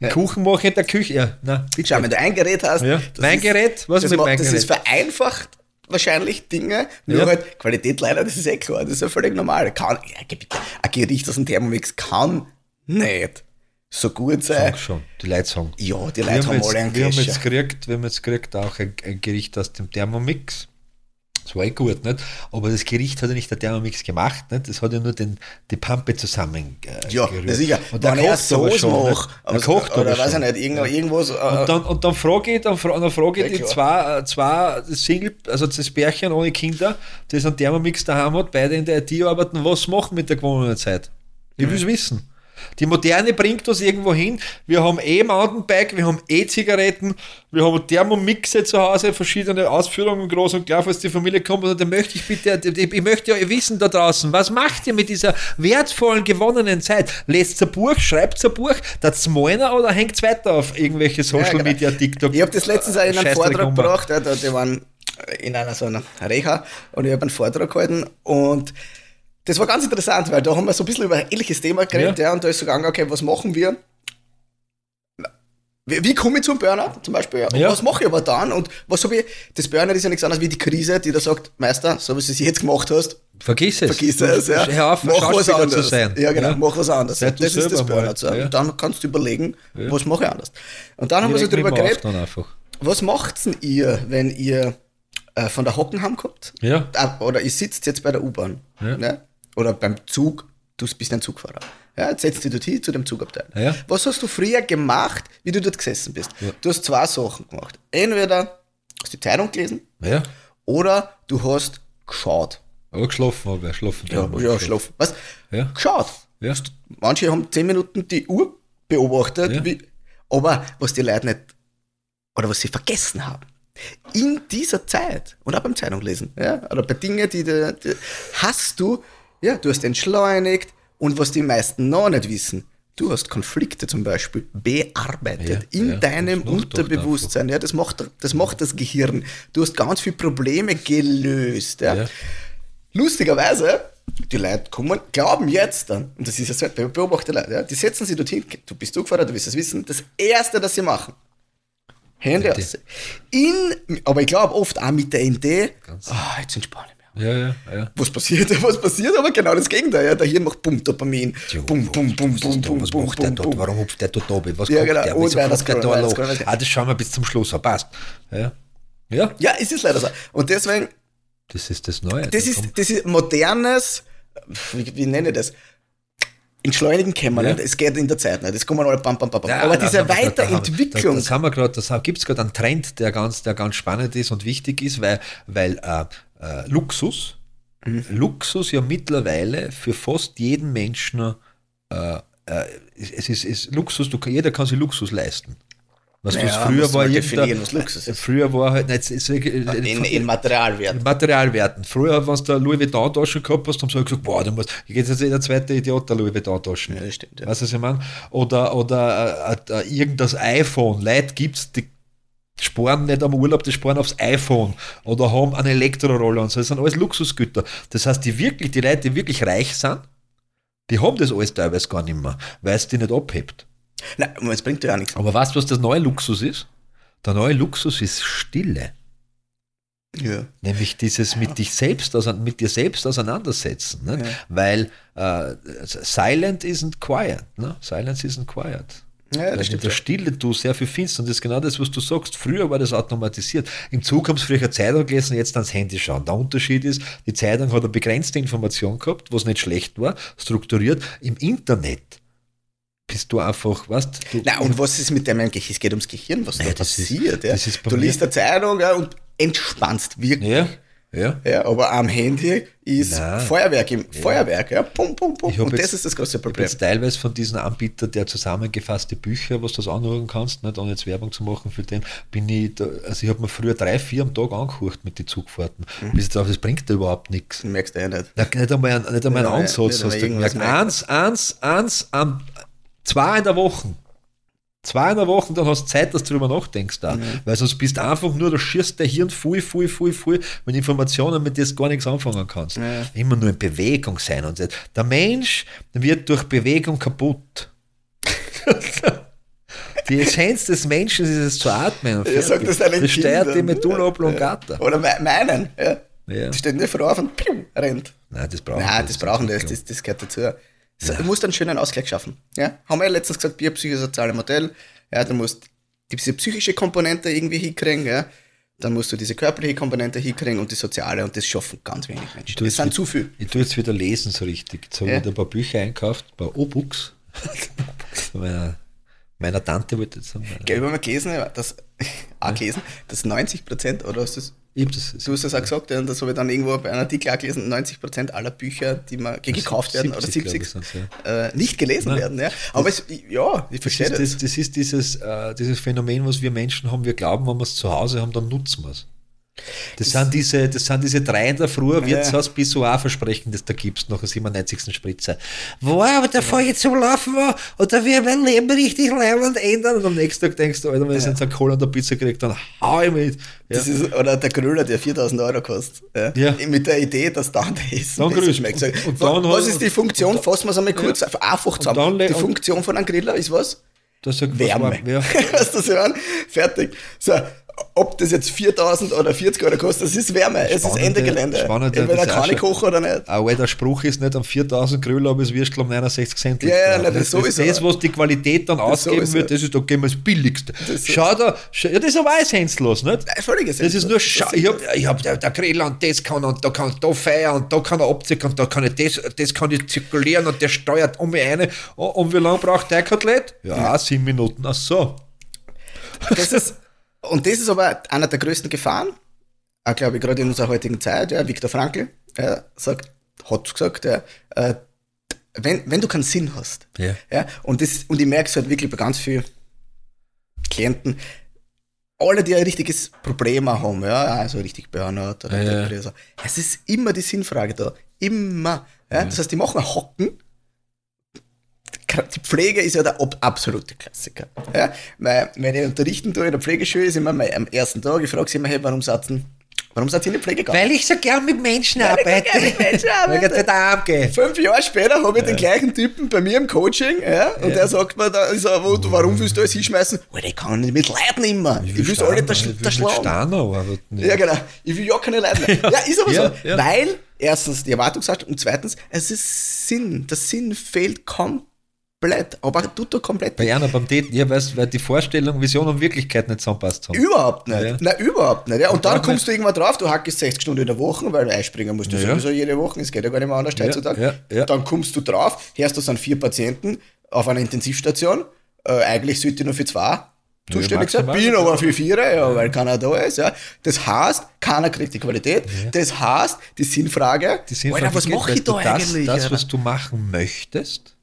Den Kuchen mache ich in der Küche. Ja, bitte. Schau, wenn du ein Gerät hast, Ja. Mein Gerät? Was das, mit ma- mein das Gerät? ist vereinfacht wahrscheinlich Dinge, nur Ja. halt Qualität leider, das ist eh klar, das ist ja völlig normal. Kann, ja, ein Gericht aus dem Thermomix kann nicht so gut sein. Sag schon, die Leute sagen. Ja, die Wir Leute haben, haben alle einen jetzt, wir, haben jetzt gekriegt, wir haben jetzt gekriegt auch ein, ein Gericht aus dem Thermomix. Das war eh gut, nicht? Aber das Gericht hat ja nicht der Thermomix gemacht, nicht? Das hat ja nur den, die Pampe zusammen äh, Ja, gerührt. ja, sicher. Und er kocht aber Soße schon. macht, Der aus- kocht oder aber weiß ich nicht, irgendwo, irgendwas. Und Äh, dann, und dann frage ich, dann, dann frage ich Ja, die zwei, äh, zwei Single, also das Pärchen ohne Kinder, das einen Thermomix daheim hat, beide in der IT arbeiten, was machen mit der gewonnenen Zeit? Ich will es wissen. Die Moderne bringt uns irgendwo hin. Wir haben E-Mountainbike, wir haben E-Zigaretten, wir haben Thermomixe zu Hause, verschiedene Ausführungen, groß und klar, falls die Familie kommt. Und da möchte ich bitte, ich möchte ja wissen da draußen, was macht ihr mit dieser wertvollen, gewonnenen Zeit? Lest ihr ein Buch, schreibt ihr ein Buch, das malen oder hängt es weiter auf irgendwelche Social genau. Media, TikTok? Ich habe das letztens auch in einem Vortrag um. gebracht, ja, da, die waren in einer so einer Reha und ich habe einen Vortrag gehalten und das war ganz interessant, weil da haben wir so ein bisschen über ein ähnliches Thema geredet, ja, und da ist so gegangen, okay, was machen wir? Wie, wie komme ich zum Burnout zum Beispiel? Ja. Ja. Was mache ich aber dann? Und was habe ich? Das Burnout ist ja nichts anderes wie die Krise, die da sagt, Meister, so wie du es jetzt gemacht hast, Vergiss es. vergiss es. Ja. Hör auf, mach was anderes. sein. Ja, genau, mach was anderes. Das ist das. Burnout. Ja. Ja. Und dann kannst du überlegen, was mache ich anders. Und dann haben wir so drüber geredet, was macht's denn ihr, wenn ihr äh, von der Hockenheim kommt? Ja. Ah, Oder ihr sitzt jetzt bei der U-Bahn. Ja. Ne? Oder beim Zug, du bist ein Zugfahrer. Ja, jetzt setzt dich dort hin zu dem Zugabteil. Ja. Was hast du früher gemacht, wie du dort gesessen bist? Du hast zwei Sachen gemacht. Entweder hast du die Zeitung gelesen Ja. oder du hast geschaut. Aber geschlafen habe ich, schlafen. Ja, ja schlafen. Was? Ja. Geschaut. Ja. Manche haben zehn Minuten die Uhr beobachtet, Ja. wie, aber was die Leute nicht, oder was sie vergessen haben, in dieser Zeit, und auch beim Zeitunglesen, ja, oder bei Dingen, die, du- die hast du, ja, du hast entschleunigt, und was die meisten noch nicht wissen, du hast Konflikte zum Beispiel bearbeitet Ja, in ja, deinem Unterbewusstsein, ja, das macht, das macht das Gehirn. Du hast ganz viele Probleme gelöst, ja. Ja. Lustigerweise, die Leute kommen, glauben jetzt dann, und das ist ja so, beobachte Leute, ja, die setzen sich dorthin, du bist Zugfahrer, du wirst es wissen, das Erste, das sie machen, Hände aus. In, aber ich glaube oft auch mit der Idee, ah, jetzt entspanne. Ja, ja, ja. Was passiert? Was passiert? Aber genau das Gegenteil. Ja, der Hirn macht Pum, Dopamin. Bum, bum, bum, bum, bum, Was bum, macht der bum, dort? bum. Warum hupft der dort oben? Was Ja, genau. der? Wieso weiter kommt der da weiter- Ah, das schauen wir bis zum Schluss. Passt. Ja. Ja, Ja, es ist leider so. Und deswegen, das ist das Neue. das Da ist, das ist modernes, wie, wie nenne ich das? Entschleunigen können wir Ja. nicht. Es geht in der Zeit nicht. Das kommen alle bam, bam, bam. Ja, Aber das diese Weiterentwicklung. Das, das haben wir gerade, das gibt es gerade einen Trend, der ganz, der ganz spannend ist und wichtig ist, weil, weil äh, äh, Luxus, Mhm. Luxus ja mittlerweile für fast jeden Menschen, äh, äh, es ist, ist Luxus, du, jeder kann sich Luxus leisten. Was Naja, früher war irgendein- definieren, was Luxus ist. Früher war halt, nein, ist, in, in Materialwert. Materialwerten. Früher, wenn du da Louis Vuitton-Taschen gehabt hast, haben sie halt gesagt, boah, du musst, ich gehe jetzt jeder zweite Idiot der Louis Vuitton-Taschen. Ja, das stimmt, ja. Weißt du, was ich meine? Oder, oder äh, äh, irgendein iPhone. Leute gibt es, die sparen nicht am Urlaub, die sparen aufs iPhone oder haben eine Elektrorolle und so. Das sind alles Luxusgüter. Das heißt, die wirklich, die Leute, die wirklich reich sind, die haben das alles teilweise gar nicht mehr, weil es die nicht abhebt. Nein, es bringt ja auch nichts. Aber weißt du, was das neue Luxus ist? Der neue Luxus ist Stille. Ja. Nämlich dieses mit dich selbst, mit dir selbst auseinandersetzen. Ne? Ja. Weil äh, silent isn't quiet. Ne? Silence isn't quiet. Ja, das stimmt der. Stille du sehr viel findest und das ist genau das, was du sagst. Früher war das automatisiert. Im Zug haben sie früher eine Zeitung gelesen, jetzt ans Handy schauen. Der Unterschied ist, die Zeitung hat eine begrenzte Information gehabt, was nicht schlecht war, strukturiert. Im Internet bist du einfach, weißt du, Na, und was ist mit deinem Gehirn? Es geht ums Gehirn, was da Nein, das ist- passiert. ja. ist bei du liest eine Zeitung ja, und entspannst wirklich. ja, ja. Ja, aber am Handy ist Nein. Feuerwerk im Feuerwerk, ja. Pum, pum, pum. Ich Und das jetzt- ist das große Ich Problem. jetzt teilweise von diesen Anbietern, der zusammengefasste Bücher, was du das anhören kannst, nicht, ohne jetzt Werbung zu machen für den, bin ich, da, also ich habe mir früher drei, vier am Tag angehucht mit den Zugfahrten. Mhm. Bis jetzt auf, das bringt da überhaupt nichts. Das merkst du ja nicht. Na, nicht einmal, ein- nicht einmal einen Ansatz hast du gemerkt. Eins, eins, eins, am, zwei in der Woche. Zwei in der Woche, dann hast du Zeit, dass du darüber nachdenkst da. Mhm. Weil sonst bist du einfach nur, da schießt der Hirn voll, voll, voll, voll mit Informationen, mit denen du gar nichts anfangen kannst. Ja. Immer nur in Bewegung sein. Und der Mensch wird durch Bewegung kaputt. Die Essenz des Menschen ist es zu atmen. und Ja, sag fertig. das deinen das steuert die. Medulla oblongata. Oder me- meinen, ja. Ja. Die steht nicht vor auf und piu, rennt. Nein, das brauchen Nein, wir das brauchen das, das, das gehört dazu. So, Du musst einen schönen Ausgleich schaffen. Ja? Haben wir ja letztens gesagt, biopsychosoziale Modell. Ja, du musst diese psychische Komponente irgendwie hinkriegen, ja. Dann musst du diese körperliche Komponente hinkriegen und die soziale und das schaffen ganz wenig Menschen. Das sind zu viel. Ich tue jetzt wieder lesen so richtig. Jetzt habe Ja. ich wieder ein paar Bücher einkauft, ein paar O-Books. Von meiner, meiner Tante wollte ich jetzt sagen. Ich habe mal gelesen, ja, dass, auch gelesen, dass 90 Prozent, oder hast du das, Ich das, du hast das auch gesagt, ja, und das habe ich dann irgendwo bei einem Artikel auch gelesen, 90 Prozent aller Bücher, die man ge- gekauft werden, oder 70, 70, glaub ich, sind's, ja. äh, nicht gelesen Nein. werden. Ja. Aber es, ja, ich Das verstehe ist, das. das, das ist dieses, äh, dieses Phänomen, was wir Menschen haben. Wir glauben, wenn wir es zu Hause haben, dann nutzen wir es. Das, sind diese, das sind diese drei in der Früh, Wirtshaus Pissoir-Versprechen, das da gibst nach der 97. Spritze. Wow, aber davor jetzt zum Laufen und da wird mein Leben richtig leibend ändern. Und am nächsten Tag denkst du, Alter, wenn ich jetzt einen Cola und eine Pizza kriege, dann hau ich mit. Ja. Das ist, oder der Gröler, der 4000 Euro kostet. Ja. Ja. Mit der Idee, dass dann der Essen Dann grüßt. schmeckt. Und- und Wa- dann was hat- ist die Funktion? Fassen wir es einmal kurz einfach Und zusammen. die und- Funktion von einem Griller ist was? Das sagt, was Wärme. Ja. weißt du, so an? Fertig. So, ob das jetzt 4000 oder 40 Euro kostet, das ist Wärme. es ist Spannende- Ende Gelände. spannende- Entweder das kann ich kochen oder nicht. Auch weil der Spruch ist nicht am 4000 Gröll, aber es wirst um 69 Cent. Ja, ja, nein, das das, sowieso. das, was die Qualität dann ausgeben sowieso. wird, das ist, da gehen wir das Billigste. Das- Schau da, schau, ja, das ist aber einsenslos, nicht? Nein, völlig Das ist nur, schau, ich hab, ich hab der, Grill und das kann und da kann ich da feiern und da kann er abziehen und da kann ich das, das kann ich zirkulieren und der steuert um mich eine. Oh, und wie lange braucht der Kotelett? Ja, sieben Minuten. Ach so. Das ist, und das ist aber einer der größten Gefahren, auch glaube ich, gerade in unserer heutigen Zeit. Ja, Viktor Frankl ja, sagt, hat gesagt, ja, äh, wenn, wenn du keinen Sinn hast, Ja. ja, und, das, und ich merke es halt wirklich bei ganz vielen Klienten, alle, die ein richtiges Problem haben, ja, also richtig Burnout oder Ja, ja. so. Es ist immer die Sinnfrage da. Immer. Ja? Das heißt, die machen Hocken. Die Pflege ist ja der ab- absolute Klassiker. Ja? Weil, wenn ich unterrichten tue in der Pflegeschule, ist immer mein, am ersten Tag, ich frage sie immer, hey, warum satzen, warum seid ihr in die Pflege gegangen? Weil ich so gern mit Menschen ich so arbeite. gern mit Menschen arbeite. Weil ich arm gehe. Fünf Jahre später habe ich den gleichen Typen bei mir im Coaching, ja, und der sagt mir, da ist er, wo, warum willst du alles hinschmeißen? Alter, ich kann nicht mit Leiden immer. Ich, will alle da, da schlagen. Steiner arbeiten. Ja, genau. Ich will ja keine Leute mehr. Ja, ist aber Ja, so. ja. Weil, erstens, die Erwartungshaltung und zweitens, es ist Sinn. Der Sinn fehlt komplett. Aber tut er komplett Bei einer beim Daten, ja, weißt, weil die Vorstellung, Vision und Wirklichkeit nicht zusammenpasst haben. Überhaupt nicht. Ja. Nein, überhaupt nicht. Ja. Und dann dann kommst du irgendwann drauf, du hackst 60 Stunden in der Woche, weil einspringen musst du Ja. sowieso jede Woche, es geht ja gar nicht mehr anders Ja, heutzutage. ja. Dann kommst du drauf, hörst du, es sind vier Patienten auf einer Intensivstation, äh, eigentlich sollte ich nur für zwei zuständig sein, bin aber für vier, ja, weil keiner da ist. Ja. Das heißt, keiner kriegt die Qualität. Das heißt, die Sinnfrage, Die sind Alter, was mache ich du da das, eigentlich? Das, was du machen möchtest,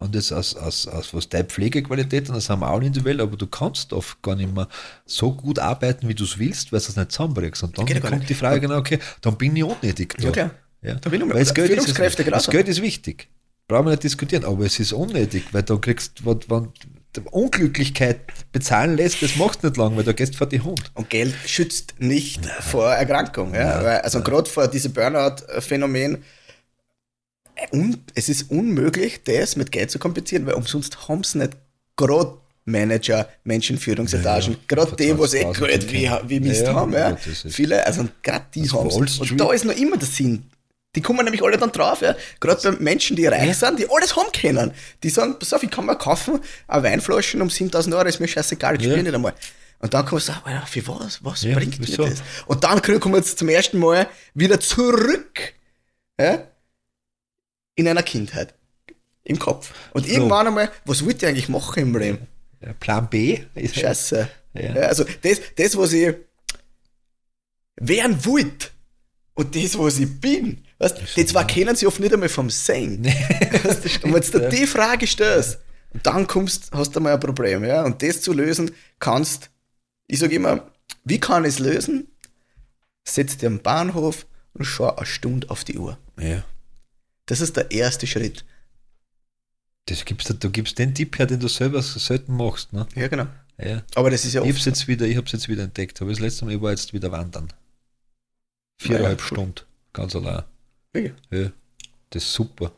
und das aus, aus, aus was deine Pflegequalität, und das haben wir auch individuell, aber du kannst oft gar nicht mehr so gut arbeiten, wie du es willst, weil du es nicht zusammenbringst. Und dann ja kommt nicht. die Frage, genau, okay, dann bin ich unnötig. Da. Ja, klar. Ja. Da bin ich weil das Geld, ist, das. Geld ist wichtig. Brauchen wir nicht diskutieren, aber es ist unnötig, weil du kriegst, wenn, wenn die Unglücklichkeit bezahlen lässt, das machst du nicht lang, weil du gehst vor die Hund. Und Geld schützt nicht vor Erkrankung. Ja? Weil, also gerade vor diesem Burnout-Phänomen. Und es ist unmöglich, das mit Geld zu kompensieren, weil umsonst haben es nicht gerade Manager, Menschen, Führungsetagen, gerade die, was eh 20.000 Geld wie, wie Mist Ja, ja, haben. Ja. ja, Viele, also gerade die Also haben Wall Und da ist noch immer der Sinn Die kommen nämlich alle dann drauf, ja. Gerade bei Menschen, die reich sind, die alles haben können. Die sagen, pass auf, ich kann mir kaufen, eine Weinflaschen um 7000 Euro, ist mir scheißegal, ich Ja. spiele nicht einmal. Und dann kann man sagen, Alter, für was? Was Ja, bringt wieso? mir das? Und dann kommen wir jetzt zum ersten Mal wieder zurück, ja, in einer Kindheit. Im Kopf. Und So. irgendwann einmal, was wollt ihr eigentlich machen im Leben? Plan B ist Scheiße. Ja. Also das, das, was ich werden wollte und das, was ich bin, weißt, die zwei kennen sie oft nicht einmal vom. Weißt, und wenn du dir die Frage stellst, und dann kommst, hast du mal ein Problem, ja, und das zu lösen kannst, ich sage immer, wie kann ich es lösen? Setz dir am Bahnhof und schau eine Stunde auf die Uhr. ja. Das ist der erste Schritt. Das gibst du, gibst den Tipp her, den du selber so selten machst. Ne? Ja, genau. Ja. Aber das ist ja Ich oft. hab's jetzt wieder, ich hab's jetzt wieder entdeckt. Aber das letzte Mal, ich war jetzt wieder wandern. Viereinhalb Ja. Stunden, ganz allein. Wirklich? Ja, das ist super.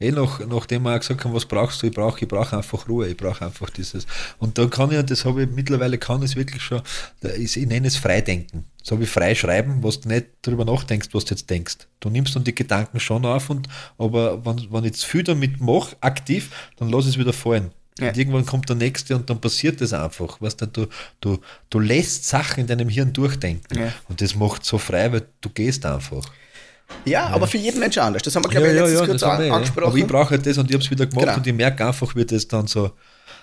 Eh nach, nachdem wir auch gesagt haben, was brauchst du, ich brauche ich brauch einfach Ruhe, ich brauche einfach dieses. Und dann kann ich, und das habe ich mittlerweile, kann ich es wirklich schon, ist, ich nenne es Freidenken. So wie frei schreiben, was du nicht darüber nachdenkst, was du jetzt denkst. Du nimmst dann die Gedanken schon auf, und, aber wenn, wenn ich zu viel damit mache, aktiv, dann lass ich es wieder fallen. Ja. Und irgendwann kommt der nächste und dann passiert das einfach. Weißt du, du, du, du lässt Sachen in deinem Hirn durchdenken. Ja. Und das macht so frei, weil du gehst einfach. Ja, aber für jeden Menschen anders. Das haben wir, glaube ich, letztens kurz das haben an, ja. angesprochen. Aber ich brauche halt das und ich habe es wieder gemacht Genau. und ich merke einfach, wie das dann so,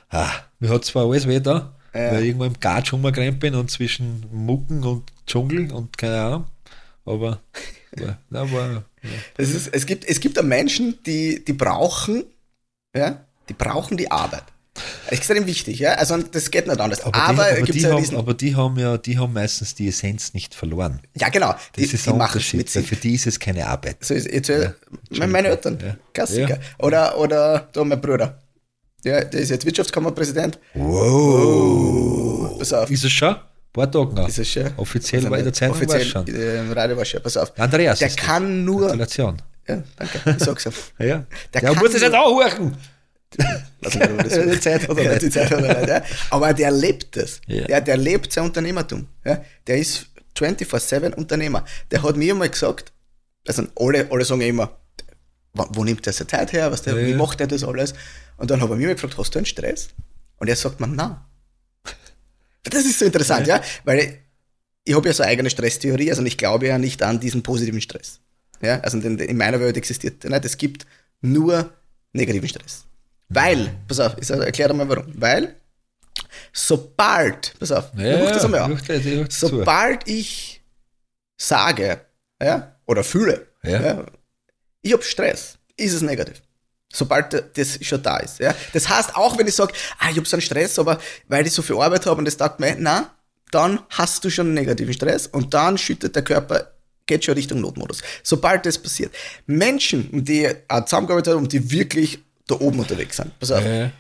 ah, mir hat zwar alles weh da, Ja. weil ich irgendwo im Gatsch rumgerannt bin und zwischen Mucken und Dschungel und keine Ahnung, aber, aber, aber ja. Das ist, es, gibt, es gibt da Menschen, die, die brauchen, ja, die brauchen die Arbeit. Extrem wichtig, ja. Also das geht nicht anders. Aber, Aber, die, aber, gibt's die ja haben, aber die haben ja, die haben meistens die Essenz nicht verloren. ja genau, die, Das ist die machen es mit Sinn. für die ist es keine Arbeit. So ist, jetzt, äh, Ja, meine Eltern, Ja. Klassiker. Ja. Oder, oder da mein Bruder. Ja, der ist jetzt Wirtschaftskammerpräsident. Wow. Pass auf. Ist es schon? Ein paar Tage noch. Ist es schon? Offiziell Also war in der Zeitung es offiziell, schon. Im Radio war es schon. Pass auf. Andreas Der kann nur. Gratulation. Ja, danke. Ich sag's ja. Ja, Der der kann muss das jetzt auch hören. Lass mich das Die Zeit hat er nicht. Die Zeit hat er nicht, ja. Aber der lebt das. Ja. Ja. Der, lebt sein Unternehmertum. Ja. Der ist 24-7 Unternehmer. Der hat mir mal gesagt, also alle, alle sagen immer, wo, wo nimmt der seine Zeit her? Was der, Ja, Wie macht er das alles? Und dann habe ich mir mal gefragt, hast du einen Stress? Und er sagt mir, nein. Das ist so interessant, ja, weil ich, ich habe ja so eine eigene Stresstheorie, also ich glaube ja nicht an diesen positiven Stress. Ja, also in, in meiner Welt existiert der nicht. Es gibt nur negativen Stress. Weil, pass auf, ich erkläre dir mal warum. Weil, sobald, pass auf, Ja, mach das einmal an. ich ich höre zu. sobald ich sage, ja, oder fühle, Ja. ja. ich habe Stress, ist es negativ. Sobald das schon da ist. Ja. Das heißt, auch wenn ich sage, ah, ich habe so einen Stress, aber weil ich so viel Arbeit habe und das taugt mir, na, dann hast du schon einen negativen Stress und dann schüttet der Körper, geht schon Richtung Notmodus. Sobald das passiert. Menschen, die auch zusammengearbeitet haben und die wirklich da oben unterwegs sind, pass auf, Ja.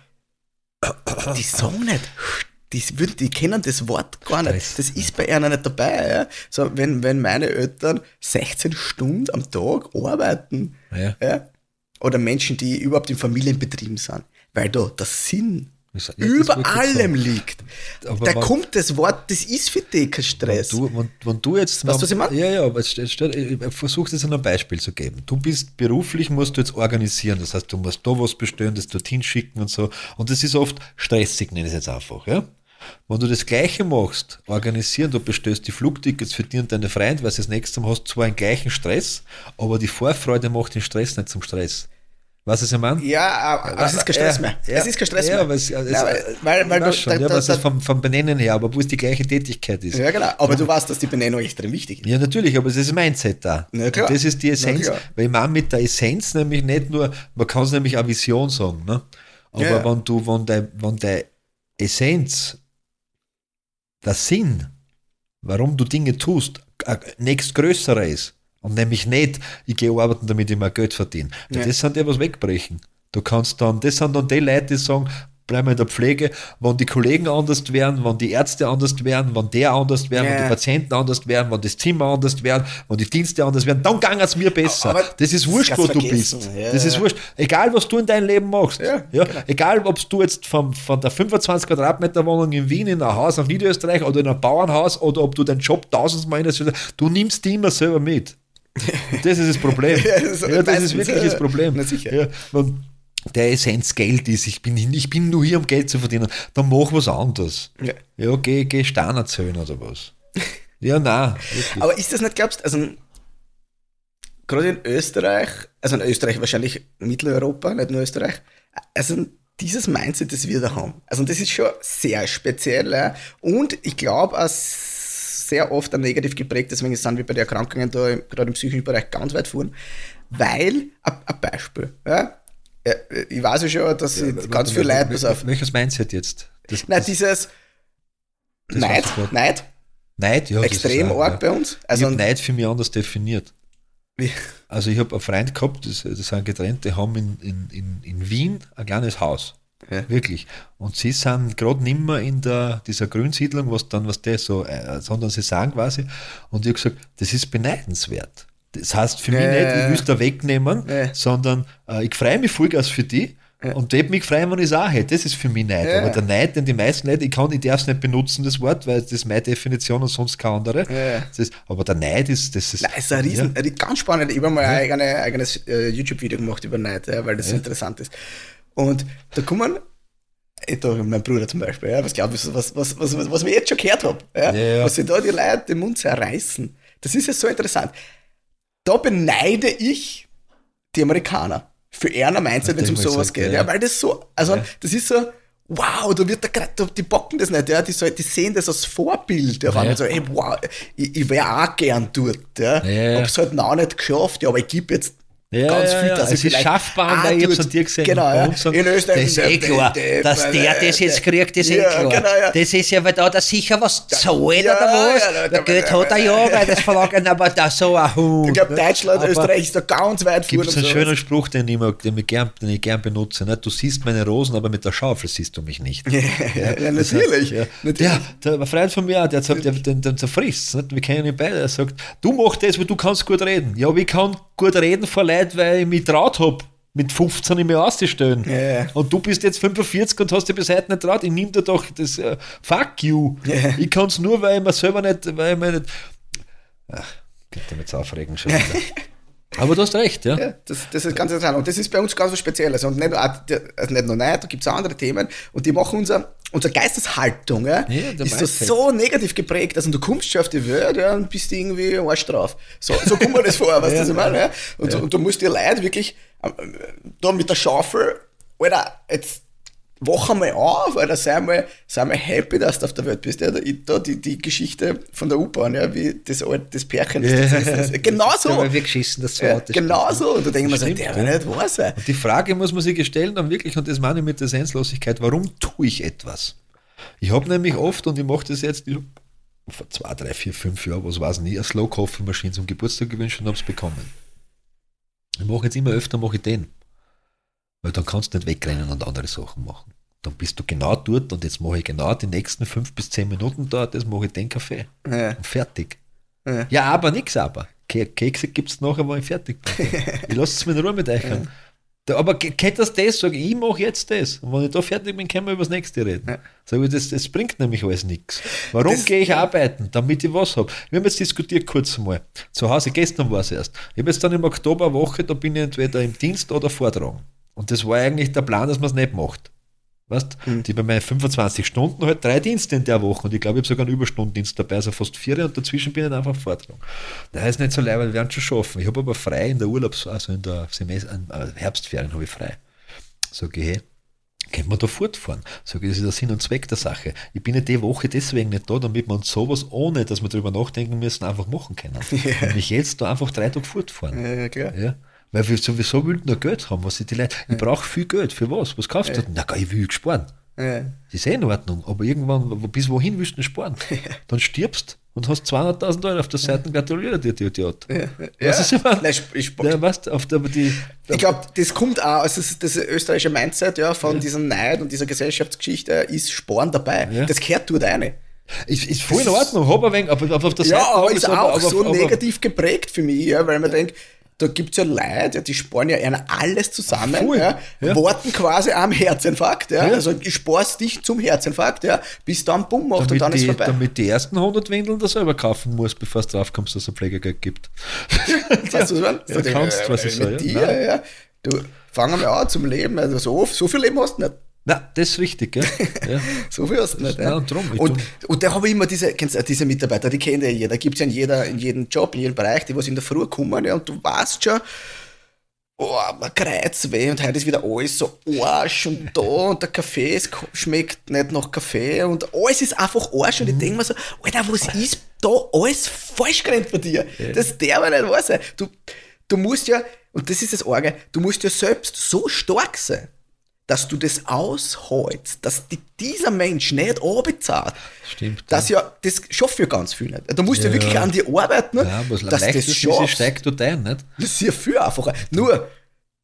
die sagen nicht, die, würden, die kennen das Wort gar nicht. Das ist bei ihnen nicht dabei. Ja? So, wenn, wenn meine Eltern 16 Stunden am Tag arbeiten, Ja. ja? oder Menschen, die überhaupt in Familienbetrieben sind, weil da der Sinn Ja, über ich allem liegt. Aber da wann- kommt das Wort, das ist für dich kein Wenn Stress. du, wenn, wenn du jetzt Weißt du, was ich meine? Ja, ja, aber stell- ich versuche das an einem Beispiel zu geben. Du bist beruflich, musst du jetzt organisieren. Das heißt, du musst da was bestellen, das dorthin schicken und so. Und das ist oft stressig, nenne ich es jetzt einfach. Ja? Wenn du das Gleiche machst, organisieren, du bestellst die Flugtickets für dich und deine Freunde, weil du das nächste Mal hast zwar einen gleichen Stress, aber die Vorfreude macht den Stress nicht zum Stress. Weißt du, was ich meine? Ja, aber es ist kein Stress Ja, mehr. ja, es ist kein Stress ja, mehr. aber es, es, Ja, weil, weil, weil ich du, schon, da, ja, da, was da, vom, vom Benennen her, aber wo es die gleiche Tätigkeit ist. ja, genau. Aber du weißt, dass die Benennung extrem wichtig ist. Ja, natürlich, aber es ist Mindset da. Na klar. Und das ist die Essenz, Na weil ich meine mit der Essenz nämlich nicht nur, man kann es nämlich auch Vision sagen, ne? aber wenn du, wenn der, wenn der Essenz, der Sinn, warum du Dinge tust, ein nächstgrößerer ist und nämlich nicht, ich gehe arbeiten, damit ich mehr Geld verdiene. Ja. Das sind ja was wegbrechen. Du kannst dann, das sind dann die Leute, die sagen, bleiben wir in der Pflege, wenn die Kollegen anders werden, wenn die Ärzte anders werden, wenn der anders wenn Ja. die Patienten anders werden, wenn das Zimmer anders werden, wenn die Dienste anders werden, dann ging es mir besser. Aber das ist wurscht, wo du bist. Ja, das ist wurscht. Egal, was du in deinem Leben machst. Ja, Ja, genau. Egal, ob du jetzt vom, von der 25 Quadratmeter Wohnung in Wien in ein Haus auf Niederösterreich oder in ein Bauernhaus oder ob du deinen Job tausendmal in der du nimmst die immer selber mit. Das ist das Problem. Ja, das ist wirklich das Problem. Na sicher. Ja, wenn der Essenz Geld ist, ich bin, ich bin nur hier, um Geld zu verdienen, dann mach was anderes. Ja. Ja, geh, geh Stein erzählen oder was. Ja, nein. wirklich. Aber ist das nicht, glaubst du, also gerade in Österreich, also in Österreich wahrscheinlich Mitteleuropa, nicht nur Österreich, also dieses Mindset, das wir da haben, also das ist schon sehr speziell und ich glaube auch sehr oft auch negativ geprägt, deswegen sind wir bei den Erkrankungen da gerade im psychischen Bereich ganz weit vorn, weil, ein Beispiel, ja, Ja, ich weiß ja schon, dass ich ganz viele Leute, pass auf, Welches Mindset jetzt? Das, nein, das, dieses Das Neid, Neid, Neid, ja. das extrem ist auch, arg ja. bei uns, Ich also habe Neid für mich anders definiert. wie- Also ich habe einen Freund gehabt, das, das sind getrennt, die haben in, in, in, in Wien ein kleines Haus. Ja. Wirklich. Und sie sind gerade nimmer in der, dieser Grünsiedlung, was dann, was der so, äh, sondern sie sagen quasi, und ich habe gesagt, das ist beneidenswert. Das heißt für mich Ja, nicht, ja, ich ja. es da wegnehmen, Ja. sondern äh, ich freue mich vollgas für die. Und ich mich freuen, wenn ich es auch hätte. Das ist für mich Neid. Ja. Aber der Neid, den die meisten Leute, ich kann, ich darf es nicht benutzen, das Wort, weil das ist meine Definition und sonst keine andere. Ja. Ist, aber der Neid ist, das ist. Nein, ist ein riesen, ganz spannend. Ich habe mal ein eigene, eigenes äh, YouTube-Video gemacht über Neid, ja, weil das interessant ist. Und da kommen, ich da, mein Bruder zum Beispiel, ja, was glaubst du, was, was, was, was, was ich jetzt schon gehört habe, ja, Ja, was sich da die Leute den Mund zerreißen. Das ist ja so interessant. Da beneide ich die Amerikaner für eher Mindset, wenn es um mal sowas gesagt, geht. ja, weil das so, also das ist so, wow, da wird da, die bocken das nicht, ja, die, so, die sehen das als Vorbild. Ja, Ja. so, hey, wow, ich, ich wäre auch gern dort. Ja. Ja, ja. Hab's halt noch nicht geschafft, ja, aber ich gebe jetzt Ja, ganz viel, ja. dass Es ich ist vielleicht weil ich hab's dort- an dir gesehen. Genau, ja. sagen, In Österreich Das ist eh klar, dass der das jetzt kriegt, ist eh ja, klar. Genau, ja. Das ist ja, weil da der sicher was zahlt Ja, oder was. ja, da- der Geld hat er ja, weil das verlangt, aber da so ein Hund. Ich glaube, Deutschland, Aber Österreich ist da ganz weit Gibt vorne. es einen sowas. schönen Spruch, den ich, mag, den ich, gern, den ich gern benutze. Ne? Du siehst meine Rosen, aber mit der Schaufel siehst du mich nicht. Ja, natürlich. Ja. Der, Freund von mir, der der, den, den zerfrisst. Wir kennen ihn beide. Er sagt, du machst das, weil du kannst gut reden. Ja, aber ich kann gut reden vor Leuten, weil ich mich traut habe, mit 15 in mir auszustellen. Ja. Und du bist jetzt 45 und hast dich bis heute nicht traut. Ich nehme dir doch das äh, Fuck you. Ja. Ich kann es nur, weil ich mir selber nicht, weil ich mir nicht. Ach, könnte mich jetzt aufregen schon wieder. Aber du hast recht, ja. Ja, das, das ist ganz interessant. Und das ist bei uns ganz was Spezielles. Und nicht nur, also nicht nur Neid, da gibt es andere Themen. Und die machen unser, unsere Geisteshaltung, ja, Ja, ist so, Mindset. so negativ geprägt. Also du kommst schon auf die Welt ja, und bist irgendwie Arsch drauf. So, so kommt mir das vor, weißt du, was ich meine? Ja? Und, und du musst dir Leute wirklich ähm, da mit der Schaufel, Alter, jetzt wach einmal auf, Alter, sei mal, sei mal happy, dass du auf der Welt bist. Ja, da, ich- da die, die Geschichte von der U-Bahn, ja, wie das, alte- das Pärchen, das, das, das, das, genau so. Aber wir geschissen, das Ja, zweite. genau so. Und da denkt man so, Stimmt, der ja. will nicht wahr sein. Die Frage muss man sich stellen, dann wirklich, und das meine ich mit der Senslosigkeit, warum tue ich etwas? Ich habe nämlich oft, und ich mache das jetzt, ich vor zwei, drei, vier, fünf Jahren, was weiß ich nie, eine Slow Coffee Maschine zum Geburtstag gewünscht und habe es bekommen. Ich mache jetzt immer öfter, mache ich den. Weil dann kannst du nicht wegrennen und andere Sachen machen. Dann bist du genau dort und jetzt mache ich genau die nächsten fünf bis zehn Minuten dort, das mache ich den Kaffee. Ja. Und fertig. Ja. Ja, aber nix aber. Ke- Kekse gibt es nachher, wenn ich fertig bin. ich lasse es mir in Ruhe mit euch. an. Da, aber ke- kennt das das? Sag ich, ich mache jetzt das. Und wenn ich da fertig bin, können wir über das nächste reden. Ja. Sag ich, das, das bringt nämlich alles nichts. Warum gehe ich arbeiten? Damit ich was habe. Wir haben jetzt diskutiert kurz mal. Zu Hause, gestern war es erst. Ich habe jetzt dann im Oktober eine Woche, da bin ich entweder im Dienst oder vortragen. Und das war eigentlich der Plan, dass man es nicht macht. Weißt Mhm. Die bei meinen 25 Stunden halt drei Dienste in der Woche und ich glaube, ich habe sogar einen Überstundendienst dabei, also fast vier und dazwischen bin ich einfach Vortrag. Das ist nicht so leid, weil wir werden schon schaffen. Ich habe aber frei in der Urlaubs-, also in der Semester, äh, Herbstferien habe ich frei. Sag ich, hey, können wir da fortfahren? Sag ich, das ist der Sinn und Zweck der Sache. Ich bin ja die Woche deswegen nicht da, damit wir uns sowas, ohne dass wir darüber nachdenken müssen, einfach machen können. Nämlich jetzt da einfach drei Tage fortfahren. Ja, klar. Ja. Weil wir sowieso will nur Geld haben, was sie die Leute. Ich brauche viel Geld. Für was? Was kaufst du denn? Na, ich will sparen. Ja. Das ist eh in Ordnung, aber irgendwann, bis wohin willst du sparen? Dann stirbst und hast 200.000 Euro auf der Seite, gratuliere dir, die Idiot. Ja. Was ist? Nein, ich, ich, Ja, weißt du, auf der, die, ich glaube, das kommt auch, also das, österreichische Mindset ja, von diesem Neid und dieser Gesellschaftsgeschichte ist Sporn dabei. Ja. Das gehört dort rein. Ist, ist voll in Ordnung, hab ein wenig, aber auf der Ja, Seite aber hab ist auch aber- so aber- aber- negativ geprägt für mich, ja, weil man denkt, da gibt's ja Leute, ja, die sparen ja alles zusammen, Voll, ja, ja. warten quasi am Herzinfarkt, ja, Ja. also ich spar's dich zum Herzinfarkt, ja, bis dann Bumm macht und damit, dann ist die, vorbei. damit die ersten 100 Windeln da selber kaufen musst, bevor du drauf kommst, dass es ein Pflegegeld gibt. Weißt du, was ich meine? Ja, du kannst, was ich mit sag, dir, ja. ja. Du, fangen wir an zum Leben, also so, so viel Leben hast du nicht. Nein, das ist richtig, gell? Ja. So viel hast du nicht. Ja, ja. und drum, und, und da habe ich immer diese, kennst du, diese Mitarbeiter, die kennt ja jeder. gibt es ja in, jeder, in jedem Job, in jedem Bereich, die was in der Früh kommen, ja, und du weißt schon, oh, man kreizt weh und heute ist wieder alles so Arsch und da und der Kaffee ko- schmeckt nicht nach Kaffee und alles ist einfach Arsch und ich denke mir so, Alter, was ist da alles falsch gerannt bei dir? Das darf ja nicht wahr sein. Du, du musst ja, und das ist das Arge, du musst ja selbst so stark sein, dass du das aushältst, dass die, dieser Mensch nicht anbezahlt. Stimmt, Das ja, das schafft ja ganz viel nicht. Du musst ja, Ja, wirklich ja. an dir arbeiten, ne, Ja, aber das dass du das schaffst. steigt dort ein, nicht? Das ist ja viel einfacher. Nur,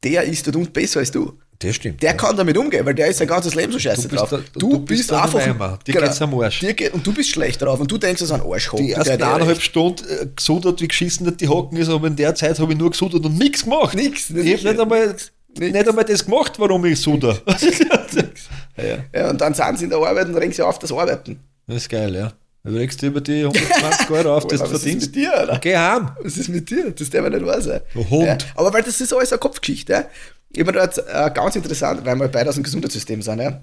der ist dort besser als du. Das stimmt. Der kann damit umgehen, weil der ist sein ganzes Leben so scheiße Du drauf. da- du, du bist, bist da einfach. ein Eimer. Dir geht's am Arsch. Dir geht, und du bist schlecht drauf und du denkst, das ist ein Arsch. die ersten eineinhalb Stunden äh, gesudert, wie geschissen nicht die Hocken ist, aber in der Zeit habe ich nur gesudert und nichts gemacht. Nix, Ich habe nicht einmal, nicht einmal das gemacht, warum ich suder. ja. Ja, und dann sind sie in der Arbeit und regen sie auf das Arbeiten. Das ist geil, ja. Du regst dir über die 120 Euro auf, das du Alter, was ist verdienst. mit dir, Alter? Geh heim. Was ist mit dir? Das darf ja nicht wahr sein. Du Hund. Ja, aber weil das ist alles eine Kopfgeschichte. Ja. Ich habe mir da jetzt äh, ganz interessant, weil wir beide aus dem Gesundheitssystem sind. Ja.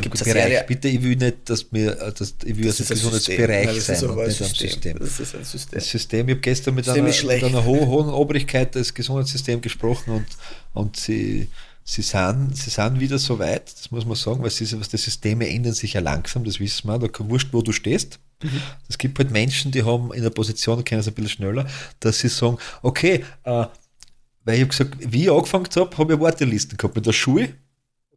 Gibt es Bereich. Serie? Bitte, ich will nicht, dass wir, äh, dass, ich will Das also Gesundheitsbereich das sein und nicht System. System. Das ist ein System. Das System, ich habe gestern mit System einer, mit einer ho hohen Obrigkeit des Gesundheitssystems gesprochen und, und sie, sie, sind, sie sind wieder so weit, das muss man sagen, weil sie, was die Systeme ändern sich ja langsam, das wissen wir, da kann wurscht, wo du stehst. Mhm. Es gibt halt Menschen, die haben in der Position, kennen es ein bisschen schneller, dass sie sagen, okay, äh, weil ich habe gesagt, wie ich angefangen habe, habe ich Wartelisten gehabt mit der Schule,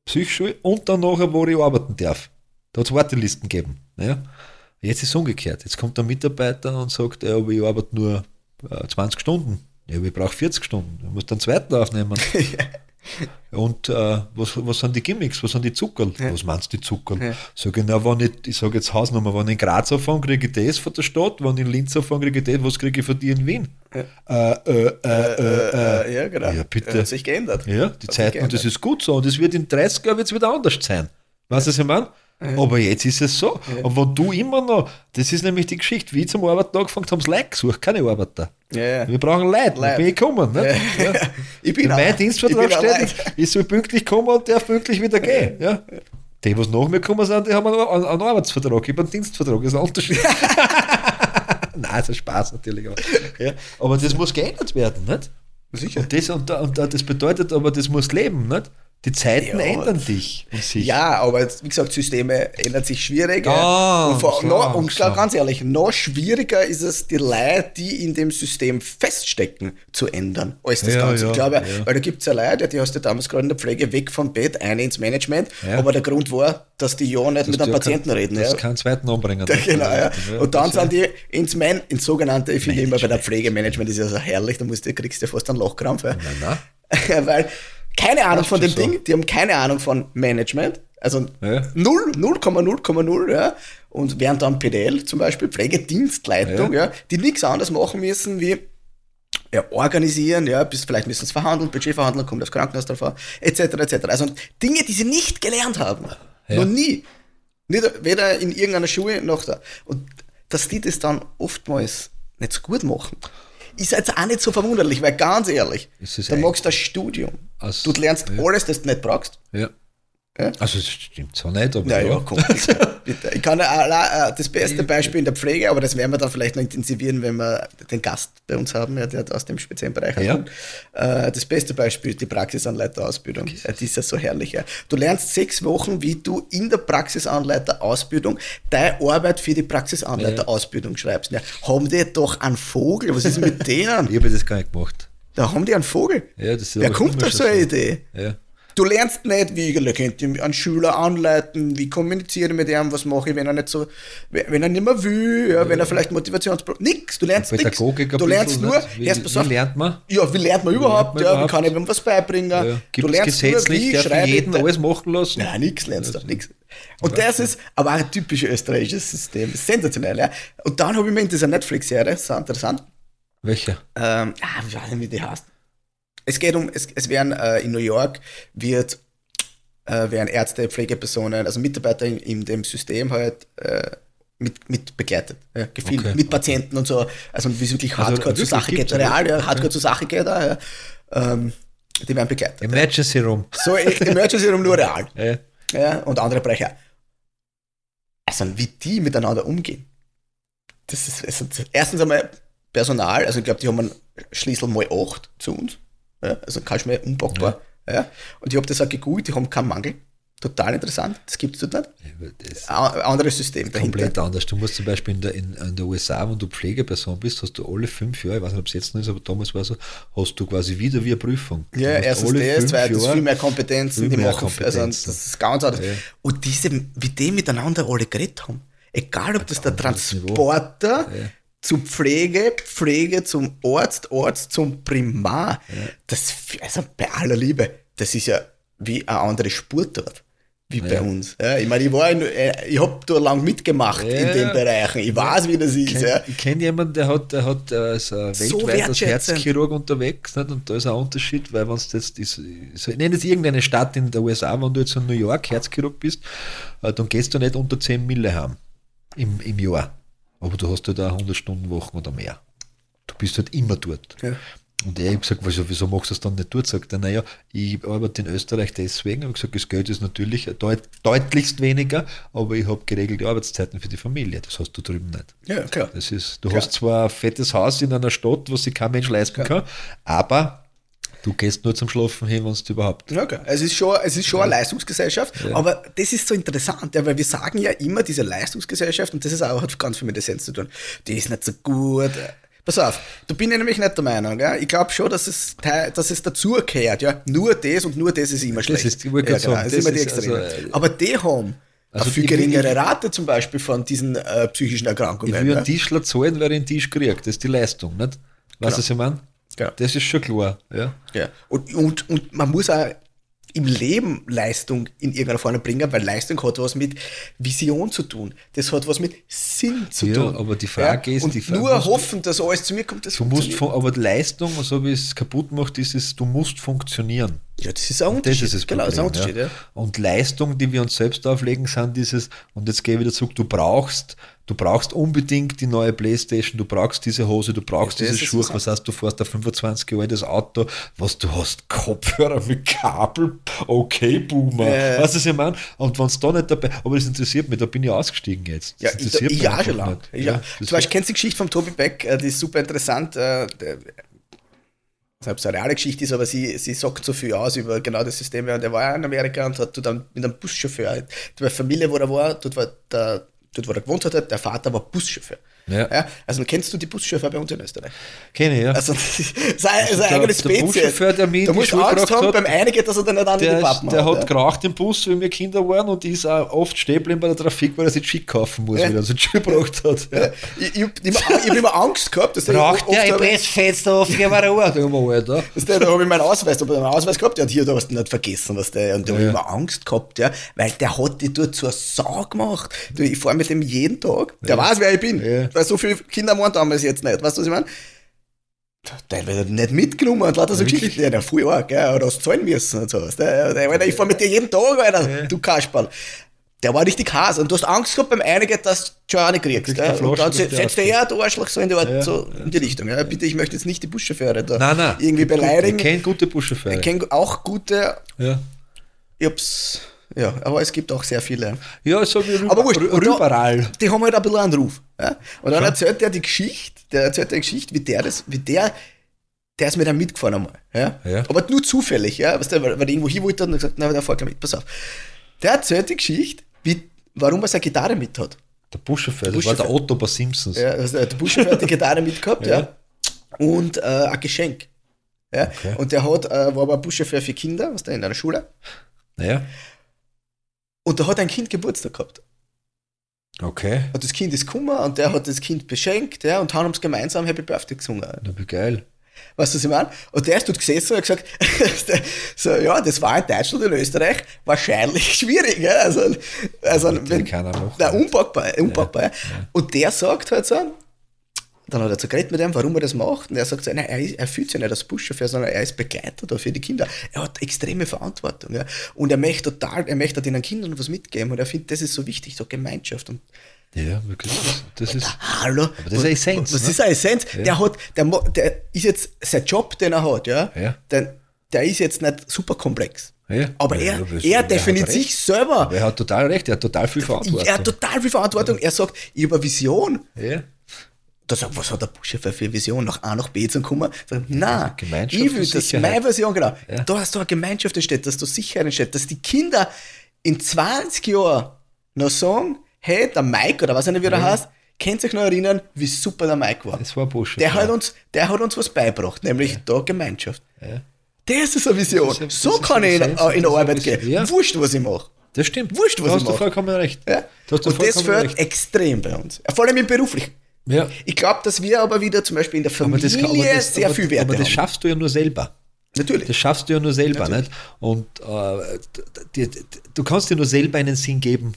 Psychschule und dann nachher, wo ich arbeiten darf. Da hat es Wartelisten gegeben. Ja? Jetzt ist es umgekehrt. Jetzt kommt ein Mitarbeiter und sagt, ja, ich arbeite nur äh, 20 Stunden. Ja, ich brauche 40 Stunden. Du musst einen zweiten aufnehmen. Und äh, was, was sind die Gimmicks? Was sind die Zuckerl? Was meinst du, die Zuckerl? Ja. Sag ich, na, wenn ich, ich sage jetzt Hausnummer, wenn ich in Graz anfange, kriege ich das von der Stadt, wenn ich in Linz anfange, kriege ich das, was kriege ich von dir in Wien? Äh, äh, äh, äh, äh. Äh, ja, genau. Ja, bitte. Hat sich geändert. Ja, die Zeiten, und das ist gut so. Und es wird in 30 Jahren wird's wieder anders sein. Weißt du, was ich meine? Aber jetzt ist es so. Und wenn du immer noch, das ist nämlich die Geschichte, wie ich zum Arbeiten angefangen haben, haben Leute gesucht, keine Arbeiter. Ja, ja. Wir brauchen Leute, Leute. bin ich gekommen. Nicht? Ja. Ich bin In auch- meinem ich Dienstvertrag steht, ich soll pünktlich kommen und darf pünktlich wieder gehen. Ja. Die, was nach mir gekommen sind, die haben einen, einen, einen Arbeitsvertrag, ich habe einen Dienstvertrag, das ist ein Unterschied. Nein, das ist Spaß natürlich. Aber, ja. aber das muss geändert werden, nicht? Sicher. Und das, und, und das bedeutet aber, das muss leben, nicht? Die Zeiten Ja. ändern dich sich. Ja, aber wie gesagt, Systeme ändern sich schwierig. Ah, und, vor, klar, noch, und klar. ganz ehrlich, noch schwieriger ist es, die Leute, die in dem System feststecken, zu ändern, als das Ja, Ganze. ja, ich glaube, ja. weil da gibt es ja Leute, die hast du damals gerade in der Pflege weg vom Bett, eine ins Management, aber der Grund war, dass die ja nicht mit du einem Patienten kein- reden. dass Ja. keinen zweiten anbringen. Ja, genau, ja. Und dann das sind die ins, Man ins sogenannte, ich finde immer bei der Pflegemanagement ist ja so herrlich, da musst du, kriegst du ja fast einen Lochkrampf. Ja. Nein, nein. Weil keine Ahnung von dem so. Ding, die haben keine Ahnung von Management, also Ja. 0, 0,0,0, ja, und während dann PDL zum Beispiel, Pflegedienstleitung, ja. die nichts anderes machen müssen wie ja, organisieren, ja, bis vielleicht müssen sie verhandeln, Budget verhandeln, kommt aufs Krankenhaus drauf an, etc., etc. Also Dinge, die sie nicht gelernt haben. Ja. Noch nie. Nicht, weder in irgendeiner Schule noch da. Und dass die das dann oftmals nicht so gut machen, ist jetzt auch nicht so verwunderlich, weil ganz ehrlich, du magst das Studium. Also, du lernst ja. alles, das du nicht brauchst. Ja. Ja. Also, das stimmt so nicht, aber Ja, ja. komm, bitte, bitte. Ich kann allein, äh, das beste Beispiel in der Pflege, aber das werden wir dann vielleicht noch intensivieren, wenn wir den Gast bei uns haben, ja, der aus dem speziellen Bereich Ja. kommt. Äh, das beste Beispiel ist die Praxisanleiterausbildung. Die ist ja so herrlich. Du lernst sechs Wochen, wie du in der Praxisanleiterausbildung deine Arbeit für die Praxisanleiterausbildung schreibst. Ja, haben die doch einen Vogel? Was ist mit denen? Ich habe das gar nicht gemacht. Da haben die einen Vogel. Ja, das ist Wer kommt auf so eine. Idee? Ja. Du lernst nicht, wie ich einen Schüler anleiten, wie kommuniziere ich mit ihm, was mache ich, wenn er nicht so, wenn er nicht mehr will, ja, wenn er vielleicht Motivationsprobleme, nix, du lernst nichts. Du lernst nur, nicht? Wie- wie lernt man? Ja, wie lernt man überhaupt, man ja, überhaupt? wie kann ich ihm was beibringen, Ja. du Gibt es lernst nur, wie ich schreibe jeden ich, alles machen lassen? Nein, nichts lernst du, nichts. Und das ist aber auch ein typisches österreichisches System, ist sensationell, ja. Und dann habe ich mir in dieser Netflix-Serie, auch interessant, Welcher? ähm, ah, ich weiß nicht, wie die heißt. Es geht um, es, es werden äh, in New York wird, äh, werden Ärzte, Pflegepersonen, also Mitarbeiter in, in dem System halt äh, mit, mit begleitet, ja, gefilmt, Okay, mit Patienten und so, also wie es wirklich Also hardcore zur wirklich, Sache geht, real, ja, hardcore zur Sache geht, auch, ja. ähm, die werden begleitet. Emergency Room. So Emergency Room nur real. Ja. Ja, und andere Bereiche. auch. Also, wie die miteinander umgehen. Das ist, also, erstens einmal Personal, also ich glaube, die haben einen Schlüssel mal 8 zu uns. Ja, also kannst du mir unpackbar. Ja. Und ich habe das auch gegoogelt, die haben keinen Mangel. Total interessant, das gibt es dort nicht. Das ist Ein anderes System dahinter. komplett anders. Du musst zum Beispiel in der, in, in der USA, wenn du Pflegeperson bist, hast du alle fünf Jahre, ich weiß nicht, ob es jetzt noch ist, aber damals war es so, hast du quasi wieder wie eine Prüfung. Du Ja, erstens das, zweitens viel mehr Kompetenzen, viel die mehr machen, also Kompetenzen. das ist ganz anders. Ja. Und diese, wie die miteinander alle geredet haben, egal ob das der. Transporter Ja. zur Pflege, Pflege zum Arzt, Arzt zum Primar, das, also bei aller Liebe, das ist ja wie eine andere Spur dort. Wie bei Ja. uns. Ja, ich meine, ich war in, äh, ich habe da lang mitgemacht in Ja. den Bereichen. Ich weiß, wie das ist. kenn, Ja. Ich kenne jemanden, der hat, der hat So weltweit als. Herzchirurg unterwegs nicht? und da ist ein Unterschied, weil wenn es jetzt ist, so, ich nenne jetzt irgendeine Stadt in der USA, wenn du jetzt in New York Herzchirurg bist, äh, dann gehst du nicht unter 10 Mille heim im, im Jahr. Aber du hast halt auch 100 Stunden Wochen oder mehr. Du bist halt immer dort. Ja. Und er hat gesagt, wieso, wieso machst du das dann nicht dort? Sagt er, naja, ich arbeite in Österreich deswegen. Ich habe gesagt, das Geld ist natürlich deut deutlichst weniger, aber ich habe geregelte Arbeitszeiten für die Familie. Das hast du drüben nicht. ja, klar. Das ist, du Klar. hast zwar ein fettes Haus in einer Stadt, was sich kein Mensch leisten kann, aber du gehst nur zum Schlafen hin, wenn du überhaupt. Ja, okay. Es ist schon, es ist schon eine Leistungsgesellschaft, aber das ist so interessant, ja, weil wir sagen ja immer, diese Leistungsgesellschaft, und das ist auch, hat ganz viel mit Essenz zu tun, die ist nicht so gut. Pass auf, da bin ich nämlich nicht der Meinung. Ja? Ich glaube schon, dass es, dass es dazugehört. Ja? Nur das und nur das ist immer schlecht. ist- ich wollte ja, gerade sagen, das, das ist immer die ist Extreme. also, äh, aber die haben Also eine viel ich- geringere ich- Rate zum Beispiel von diesen äh, psychischen Ich Erkrankungen. will ja? einen Tischler zahlen, weil ich einen Tisch kriege. Das ist die Leistung, nicht? Weißt du, Genau. was ich meine? Ja. Das ist schon klar. Ja. Ja. Und, und, und man muss auch im Leben Leistung in irgendeiner Form bringen, weil Leistung hat was mit Vision zu tun. Das hat was mit Sinn zu Ja, tun. aber die Frage ist, und die Frage nur hoffen, dass alles zu mir kommt, das Du musst, aber die Leistung, so wie es kaputt macht, ist es, du musst funktionieren. Ja, das ist ein Das Unterschied. ist das genau, das ist ein Problem. Unterschied, ja. Und Leistung, die wir uns selbst auflegen, sind dieses, und jetzt gehe ich wieder zurück, du brauchst, du brauchst unbedingt die neue Playstation, du brauchst diese Hose, du brauchst Ja, diese Schuhe, was heißt, du fährst ein 25 Jahre altes Auto, was du hast, Kopfhörer mit Kabel, okay, Boomer, Ja. weißt du, was ich meine? Und wenn es da nicht dabei, aber das interessiert mich, da bin ich ausgestiegen jetzt. Ja, das ich, interessiert ich mich schon lange. nicht. Ich Ja, das Zum Beispiel kennst du die Geschichte von Tobi Beck, äh, die ist super interessant. äh, ob es eine reale Geschichte ist, aber sie, sie sagt so viel aus über genau das System. Und er war ja in Amerika und hat dann mit einem Buschauffeur, die Familie, wo er war, dort, war der, dort wo er gewohnt hat, der Vater war Buschauffeur. Ja. also kennst du die Buschauffeur bei uns in Österreich? Kenne ich, ja. Also das ist das ist eine Der- eigene der Spezies. Buschauffeur, der da musst du Angst gebracht haben, hat, beim einigen, dass er dann nicht an Der, Pappen der hat ja. geraucht im Bus, wie wir Kinder waren, und ist auch oft stehen geblieben bei der Trafik, weil er sich Schick kaufen muss, Ja. weil er sich Schick gebraucht hat. Ja. Ich, ich, immer, ich hab immer Angst gehabt, dass Braucht der, ich oft- press Fenster auf, geh mal Ruhe. Sag mal, Alter. Weißt du, da habe ich meinen Ausweis, da hab ich meinen Ausweis gehabt, der hat hier da was nicht vergessen, was der, und da habe ich Ja. immer Angst gehabt, ja, weil der hat die dort zur Sau gemacht. Du, ich fahre mit dem jeden Tag, der weiß, wer ich bin, Ja. Weil so viele Kinder waren damals jetzt nicht, weißt du, was ich meine? Teilweise nicht mitgenommen und lauter so Wirklich? Geschichten, ja, der voll arg, ja, oder hast zahlen müssen und so, weißt du, ja, der, Alter, ich fahre mit dir jeden Tag, Alter, du Kasperl. Der war richtig Hase und du hast Angst gehabt beim einigen, dass du schon eine kriegst. Ja, und dann der setzt der eher der Arschloch so in die, Art, Ja, so in die Richtung. Ja, bitte, ich möchte jetzt nicht die Buschauffeure da Nein, nein. irgendwie beleidigen. Ich kenne gute Buschauffeure. Ich kenne auch gute, Ja. ich hab's, ja, aber es gibt auch sehr viele. ja, so wie rüber, Aber wurscht, rü- und da- überall. Die haben halt ein bisschen einen Ruf. Ja? Und dann Ja. erzählt der die Geschichte, der erzählt die Geschichte, wie der das, wie der, der ist mit einem mitgefahren einmal. Ja? Ja. Aber nur zufällig, ja, weißt du, weil, weil irgendwo hin wollte und hat gesagt, na, der fährt gleich mit, pass auf. Der erzählt die Geschichte, wie, warum er seine Gitarre mit hat. Der Buschauffeur, das war der Otto bei Simpsons. Ja, also der Buschauffeur hat die Gitarre mitgehabt, ja. Ja. Und äh, ein Geschenk. Ja? Und der hat, äh, war aber Buschauffeur für Kinder, was da in einer Schule. Naja, Und da hat ein Kind Geburtstag gehabt. okay. Und das Kind ist gekommen und der hat das Kind beschenkt, ja, und haben sie gemeinsam Happy Birthday gesungen. Na, wie geil. Weißt du, was ich meine? Und der ist dort gesessen und hat gesagt, so, ja, das war in Deutschland und Österreich wahrscheinlich schwierig. Ja? Also, also wenn, keiner machen. na, unpackbar, unpackbar. Ja, Und der sagt halt so, dann hat er so geredet mit ihm, warum er das macht. Und er sagt so, nein, er, ist, er fühlt sich nicht als Buschauffeur, sondern er ist Begleiter da für die Kinder. Er hat extreme Verantwortung. Ja? Und er möchte total, er möchte den Kindern was mitgeben. Und er findet, das ist so wichtig, so Gemeinschaft. Und Ja, wirklich. Das, das ist. Hallo? Aber das ist eine Essenz, Was ne? ist eine Essenz? Der hat, der, der ist jetzt, sein Job, den er hat, ja, Ja. Der, der ist jetzt nicht super komplex. Ja. Aber Ja, er, das- er definiert sich selber. Aber er hat total recht, er hat total viel Verantwortung. Er hat total viel Verantwortung. Er sagt, ich habe eine Vision. ja. Da sagt, was hat der Buschauffeur für eine Vision, nach A nach B zu kommen? Nein, Gemeinschaft ich will das, meine Vision, genau. Ja. Da hast du eine Gemeinschaft entsteht, dass da Sicherheit entsteht, dass die Kinder in 20 Jahren noch sagen, hey, der Mike, oder was auch nicht, wie der heißt, könnt ihr euch noch erinnern, wie super der Mike war. Das war Busch. Der hat uns, der hat uns was beigebracht, nämlich da Gemeinschaft. Ja. Das ist eine Vision. Ist- das so kann ich in, in Arbeit gehen. Ja. Wurscht, was ich mache. Das stimmt. Wurscht, was da ich hast du vollkommen recht. Ja? Da hast du Und das fällt extrem bei uns. Vor allem im Beruflichen. Ja. Ich glaube, dass wir aber wieder zum Beispiel in der Familie das, das, sehr aber, viel Wert aber das haben. schaffst du ja nur selber. Natürlich. Das schaffst du ja nur selber, Natürlich. nicht? Und äh, die, die, du kannst dir nur selber einen Sinn geben.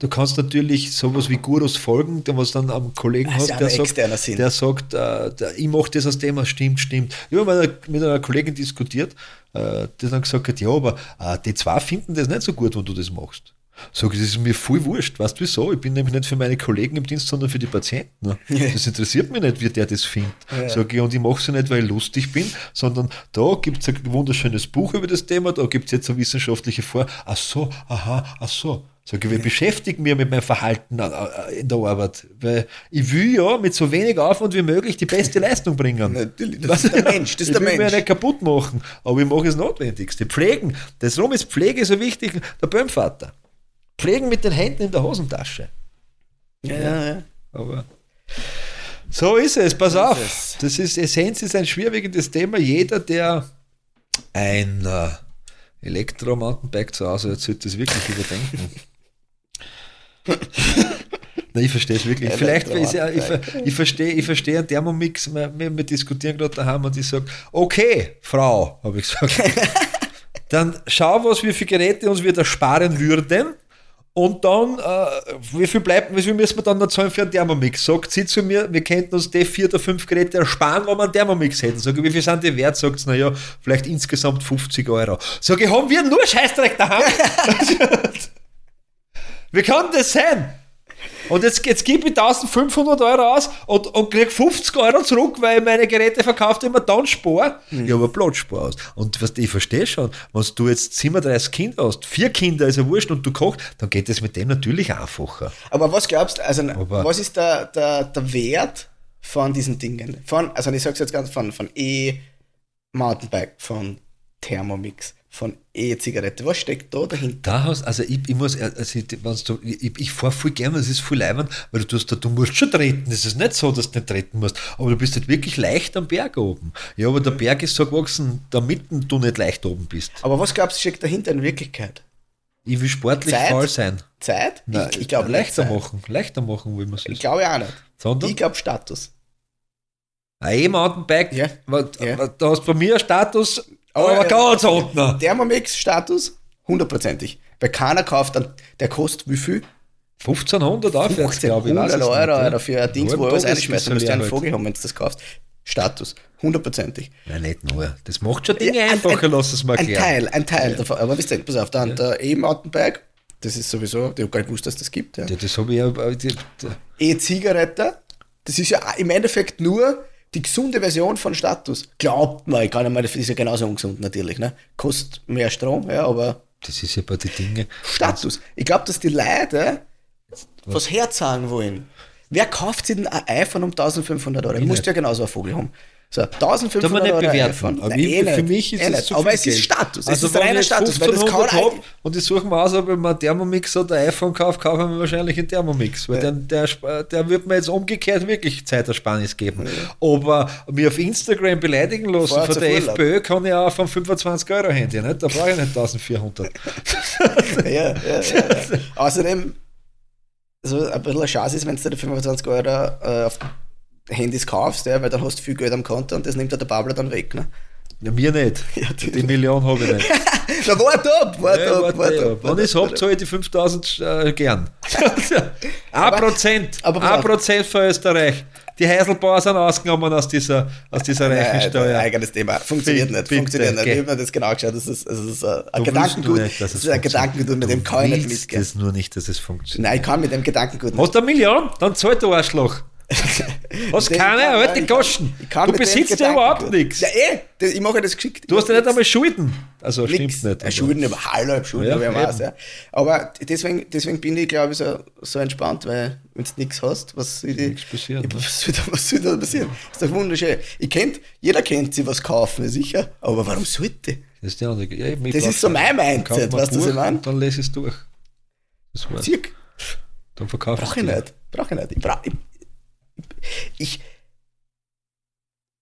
Du kannst natürlich sowas wie Gurus folgen, der was dann am Kollegen hast, ja der sagt, Sinn. der sagt, äh, der, ich mache das aus dem, was stimmt, stimmt. Ich habe mal mit einer Kollegin diskutiert, äh, die dann gesagt hat, ja, aber äh, die zwei finden das nicht so gut, wenn du das machst. Sag ich, das ist mir voll wurscht. Weißt du wieso? Ich bin nämlich nicht für meine Kollegen im Dienst, sondern für die Patienten. Das interessiert mich nicht, wie der das findet. Sag ich, und ich mache es nicht, weil ich lustig bin, sondern da gibt es ein wunderschönes Buch über das Thema, da gibt es jetzt eine wissenschaftliche Vor. Ach so, aha, ach so. Sag ich, wir beschäftigen mich mit meinem Verhalten äh, äh, in der Arbeit. Weil ich will ja mit so wenig Aufwand wie möglich die beste Leistung bringen. Natürlich, das ist der Mensch, das ist ich der will mich ja nicht kaputt machen, aber ich mache das Notwendigste. Pflegen. Deshalb ist Pflege so wichtig. Der Böhmvater. Pflegen mit den Händen in der Hosentasche. Ja, ja, ja. Aber so ist es, pass auf. es. Das ist Essenz ist ein schwerwiegendes Thema. Jeder, der ein äh, Elektro-Mountainbike zu Hause hat, sollte das wirklich überdenken. Nein, ich verstehe es wirklich. Vielleicht, ist ja, ich, ich verstehe ich verstehe einen Thermomix, wir, wir wir diskutieren gerade daheim und ich sage, okay, Frau, habe ich gesagt. dann schau, was wir für Geräte uns wieder sparen würden. Und dann, äh, wie viel bleibt, wie viel müssen wir dann noch zahlen für einen Thermomix? Sagt sie zu mir, wir könnten uns die vier oder fünf Geräte ersparen, wenn wir einen Thermomix hätten. Sag ich, wie viel sind die wert? Sagt sie, naja, vielleicht insgesamt 50 Euro. Sag ich, haben wir nur Scheißdreck daheim? wie kann das sein? Und jetzt, jetzt gebe ich 1500 Euro aus und, und kriege 50 Euro zurück, weil ich meine Geräte verkauft immer dann spare. Ja, aber Platzspar aus. Und was, ich verstehe schon, wenn du jetzt 37 Kinder hast, vier Kinder ist ja wurscht und du kochst, dann geht es mit dem natürlich einfacher. Aber was glaubst du, also Aber- was ist der, der, der Wert von diesen Dingen? Von, also ich sag's jetzt ganz von, von E-Mountainbike, von Thermomix, von E-Zigarette. Was steckt da dahinter? Da hast, also ich, ich muss, also ich, du, ich, ich fahre voll gerne, das ist voll leibend, weil du, tust da, du musst schon treten. Es ist nicht so, dass du nicht treten musst, aber du bist halt wirklich leicht am Berg oben. Ja, aber der Berg ist so gewachsen, damit du nicht leicht oben bist. Aber was glaubst du, steckt dahinter in Wirklichkeit? Ich will sportlich Zeit? faul sein. Zeit? Nein, ich ich glaube leichter Zeit. machen. Leichter machen, will man es. Ich glaube auch nicht. Sondern Ich glaube Status. ein E-Mountainbike, Ja. wa- Ja. da hast du bei mir einen Status, Aber, aber ganz unten. Thermomix Status? Hundertprozentig. Weil keiner kauft dann, der kostet wie viel? 1500 aufwärts, glaube ich. 100 weiß es Euro ja. für ein Ding, wo alles. Du das musst ja einen halt. Vogel haben, wenn du das kaufst. Status. Hundertprozentig. Nein, nicht nur. Das macht schon Dinge Ja, ein- einfacher, ein- lass es mal Ein erklären. Teil, ein Teil davon. Aber wisst ihr, pass auf, dann der E-Mountainbike, das ist sowieso, ich habe gar nicht gewusst, dass das gibt. Ja. Ja, das habe ich ja. äh, E-Zigarette, das ist ja im Endeffekt nur die gesunde Version von Status. Glaubt man, ich kann nicht mal, das ist ja genauso ungesund natürlich. Ne? Kostet mehr Strom, ja, aber Das ist ja bei den Dingen. Status. Ich glaube, dass die Leute was herzahlen wollen. Wer kauft sich denn ein iPhone um 1500 Euro? Du musst ja genauso einen Vogel haben. So, 1500 Darf man nicht Euro bewerten. Nein, eh für nicht, mich ist eh es Aber es ist. Status. Also es ist reiner Status, weil das 1500 kann hab und ich suche mir aus, ob ich mir einen Thermomix oder ein iPhone kaufe, kaufe ich mir wahrscheinlich einen Thermomix, weil der, der, sp- der wird mir jetzt umgekehrt wirklich Zeitersparnis geben. Aber mich auf Instagram beleidigen lassen Vorher von der Urlaub. FPÖ kann ich auch auf einem 25-Euro-Handy, nicht? da brauche ich nicht 1400. ja, ja, ja, ja. Außerdem, so ein bisschen eine Chance ist, wenn du dir 25 Euro äh, auf Handys kaufst, ja, weil dann hast du viel Geld am Konto und das nimmt dir der Babler dann weg. Ne? Ja, mir nicht. Ja, Die Million habe ich nicht. Na, warte ab, warte Ja, ab, warte, warte ja. ab. Wenn ich es habe, zahle ich die 5000 äh, gern. Ein Prozent. aber pass Ein auf. Prozent für Österreich. Die Heiselbauer sind ausgenommen aus dieser, aus dieser Nein, Reichensteuer. ein eigenes Thema. Funktioniert nicht. funktioniert nicht. Ich habe mir das genau geschaut. Das ist, das ist ein Gedankengut. nicht, das ist ein. Gedankengut, mit dem kann ich nicht mitgehen. es nur nicht, dass es funktioniert. Nein, ich kann mit dem Gedankengut nicht. Hast du eine Million? Dann zahlt du Arschloch. Hast keine, alte kann Du besitzt ja überhaupt nichts. Ja, eh, das- ich mache das geschickt. Du hast ja nicht einmal Schulden. Also Nix. stimmt nicht. Aber- Schulden, aber halb Schulden, Ja, ich weiß, ja. Aber deswegen, deswegen bin ich, glaube ich, so, so entspannt, weil wenn du nichts hast, was soll, die, passieren, Ja, was, soll da, was soll da passieren? ist doch wunderschön. Ich kennt, jeder kennt sich was kaufen, sicher, aber warum sollte? Das ist, die andere. Ja, ich Das ist so mein Mindset, weißt du, was ich meine? Dann lese ich es durch. Das war's. Zirk, Dann verkaufe brauche ich nicht. Brauche ich nicht. Ich, brauch, ich,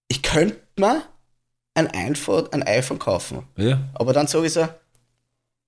ich, könnte mir ein iPhone, ein iPhone kaufen, Ja. aber dann sage ich so,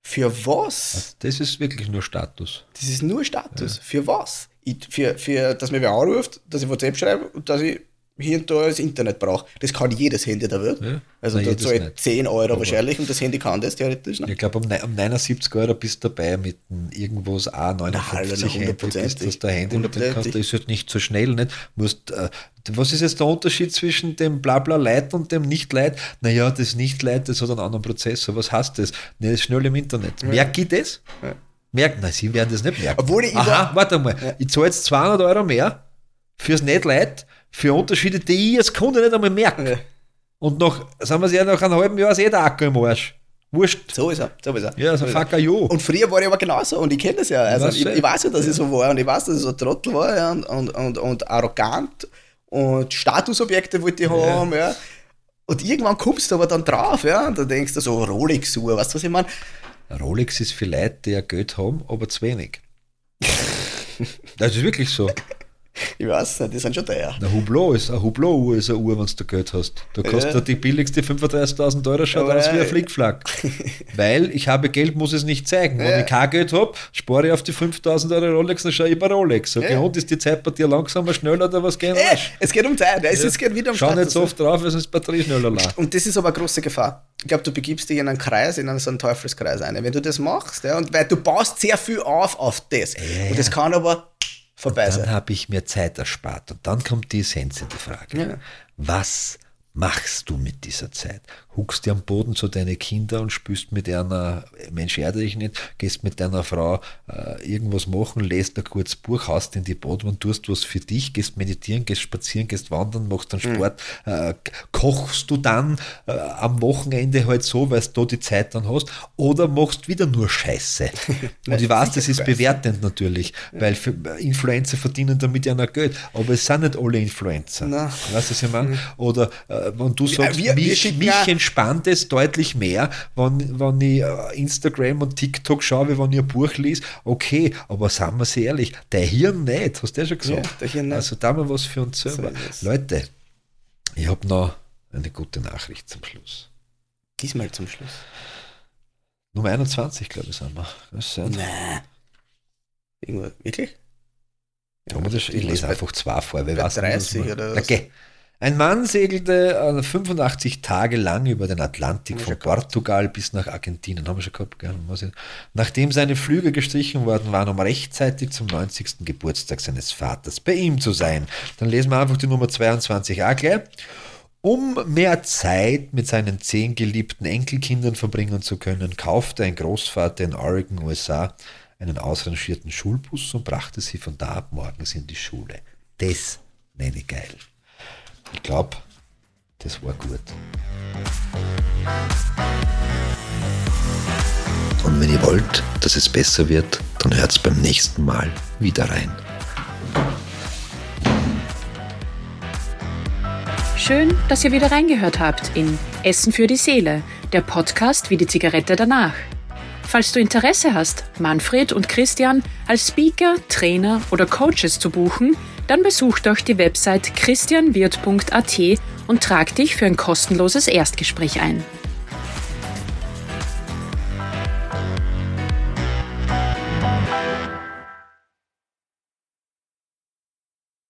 für was? Das ist wirklich nur Status. Das ist nur Status. Für was? Ich, für, für, dass mir wer anruft, dass ich WhatsApp schreibe und dass ich hier und da das Internet brauche. Das kann jedes Handy der Welt. Ja. Also Nein, da nicht. 10 Euro Aber- wahrscheinlich und das Handy kann das theoretisch. Ne? Ich glaube, um, um 79 Euro bist du dabei mit irgendwas Na, Alter, A59 Handy. hundertprozentig. Bist, dass der Handy mit dem kannst, Hundertprozentig. das ist halt nicht so schnell. Nicht? Musst, äh, was ist jetzt der Unterschied zwischen dem Blabla Light und dem Nicht-Light? Naja, das Nicht-Light, das hat einen anderen Prozessor. Was heißt das? Nee, das ist schnell im Internet. Merke ich das? Ja. Merken, nein, sie werden das nicht merken. Obwohl ich Aha, war- warte mal. Ja. Ich zahle jetzt 200 Euro mehr fürs Nicht-Light, für Unterschiede, die ich als Kunde nicht einmal merke. Und nach, sagen wir es ja, nach einem halben Jahr ist eh der Akku im Arsch. Wurscht. So ist er. So ist er. Ja, so so ist er. fuck you. Und früher war ich aber genauso und ich kenne das ja. Also ich, ich weiß ja, dass ich so war und ich weiß, dass ich so ein Trottel war ja, und, und, und, und arrogant und Statusobjekte wollte ich haben. Ja. Und irgendwann kommst du aber dann drauf ja, und dann denkst du so Rolex-Uhr, weißt du, was ich meine? Rolex ist für Leute, die ja Geld haben, aber zu wenig. das ist wirklich so. Ich weiß nicht, die sind schon teuer. Eine Hublot ist, eine Hublot-Uhr ist eine Uhr, wenn du Geld hast. Da kostet Ja. die billigste 35.000 Euro, schaut Aber aus wie ja, ein Flickflack. Weil ich habe Geld, muss es nicht zeigen. Wenn Ja. ich kein Geld habe, spare ich auf die 5.000 Euro Rolex, dann schaue ich bei Rolex. Okay, Ja. und ist die Zeit bei dir langsamer, schneller oder was geht? Ey, es geht um Zeit, es, es geht wieder um Schau nicht Status. so oft drauf, weil sonst die Batterie schneller laden. Und das ist aber eine große Gefahr. Ich glaube, du begibst dich in einen Kreis, in einen, so einen Teufelskreis ein. Wenn du das machst, ja, und weil du baust sehr viel auf auf das. und das kann aber vorbei Dann sein. habe ich mir Zeit erspart. Und dann kommt die Essenz Frage. Ja. Was machst du mit dieser Zeit? Huckst dir am Boden zu deine Kinder und spürst mit einer, Mensch, erde dich nicht, gehst mit deiner Frau äh, irgendwas machen, lest ein kurzes Buch, haust in die Badwanne, tust was für dich, gehst meditieren, gehst spazieren, gehst wandern, machst dann Sport, äh, kochst du dann äh, am Wochenende halt so, weil du da die Zeit dann hast, oder machst wieder nur Scheiße. Und ich weiß, das ist bewertend natürlich, weil für, Influencer verdienen damit ja noch Geld, aber es sind nicht alle Influencer. Na. Weißt du, was ich meine? Oder äh, wenn du sagst, wir- wir mich, schicken mich ja- entspannt es deutlich mehr, wenn, wenn ich äh, Instagram und TikTok schaue, wie wenn ich ein Buch lese. Okay, aber sagen wir sie ehrlich, der Hirn nicht, hast du ja schon gesagt. Ja, der Hirn nicht. Also da mal was für uns selber. es. Leute, ich habe noch eine gute Nachricht zum Schluss. Diesmal zum Schluss. Nummer 21, glaube ich, sind wir. Das? Nein. Irgendwo, wirklich? Wir das schon? Ich lese einfach zwei vor, weil was 30 oder was? Okay. Ein Mann segelte äh, 85 Tage lang über den Atlantik von. Portugal bis nach Argentinien. Haben wir schon gehabt, gell? Nachdem seine Flüge gestrichen worden waren, um rechtzeitig zum 90. Geburtstag seines Vaters bei ihm zu sein. Dann lesen wir einfach die Nummer 22 auch gleich. Um mehr Zeit mit seinen zehn geliebten Enkelkindern verbringen zu können, kaufte ein Großvater in Oregon, USA, einen ausrangierten Schulbus und brachte sie von da ab morgens in die Schule. Das nenne ich geil. Ich glaube, das war gut. Und wenn ihr wollt, dass es besser wird, dann hört's beim nächsten Mal wieder rein. Schön, dass ihr wieder reingehört habt in Essen für die Seele, der Podcast wie die Zigarette danach. Falls du Interesse hast, Manfred und Christian als Speaker, Trainer oder Coaches zu buchen, dann besuch doch die Website christianwirt.at und trag dich für ein kostenloses Erstgespräch ein.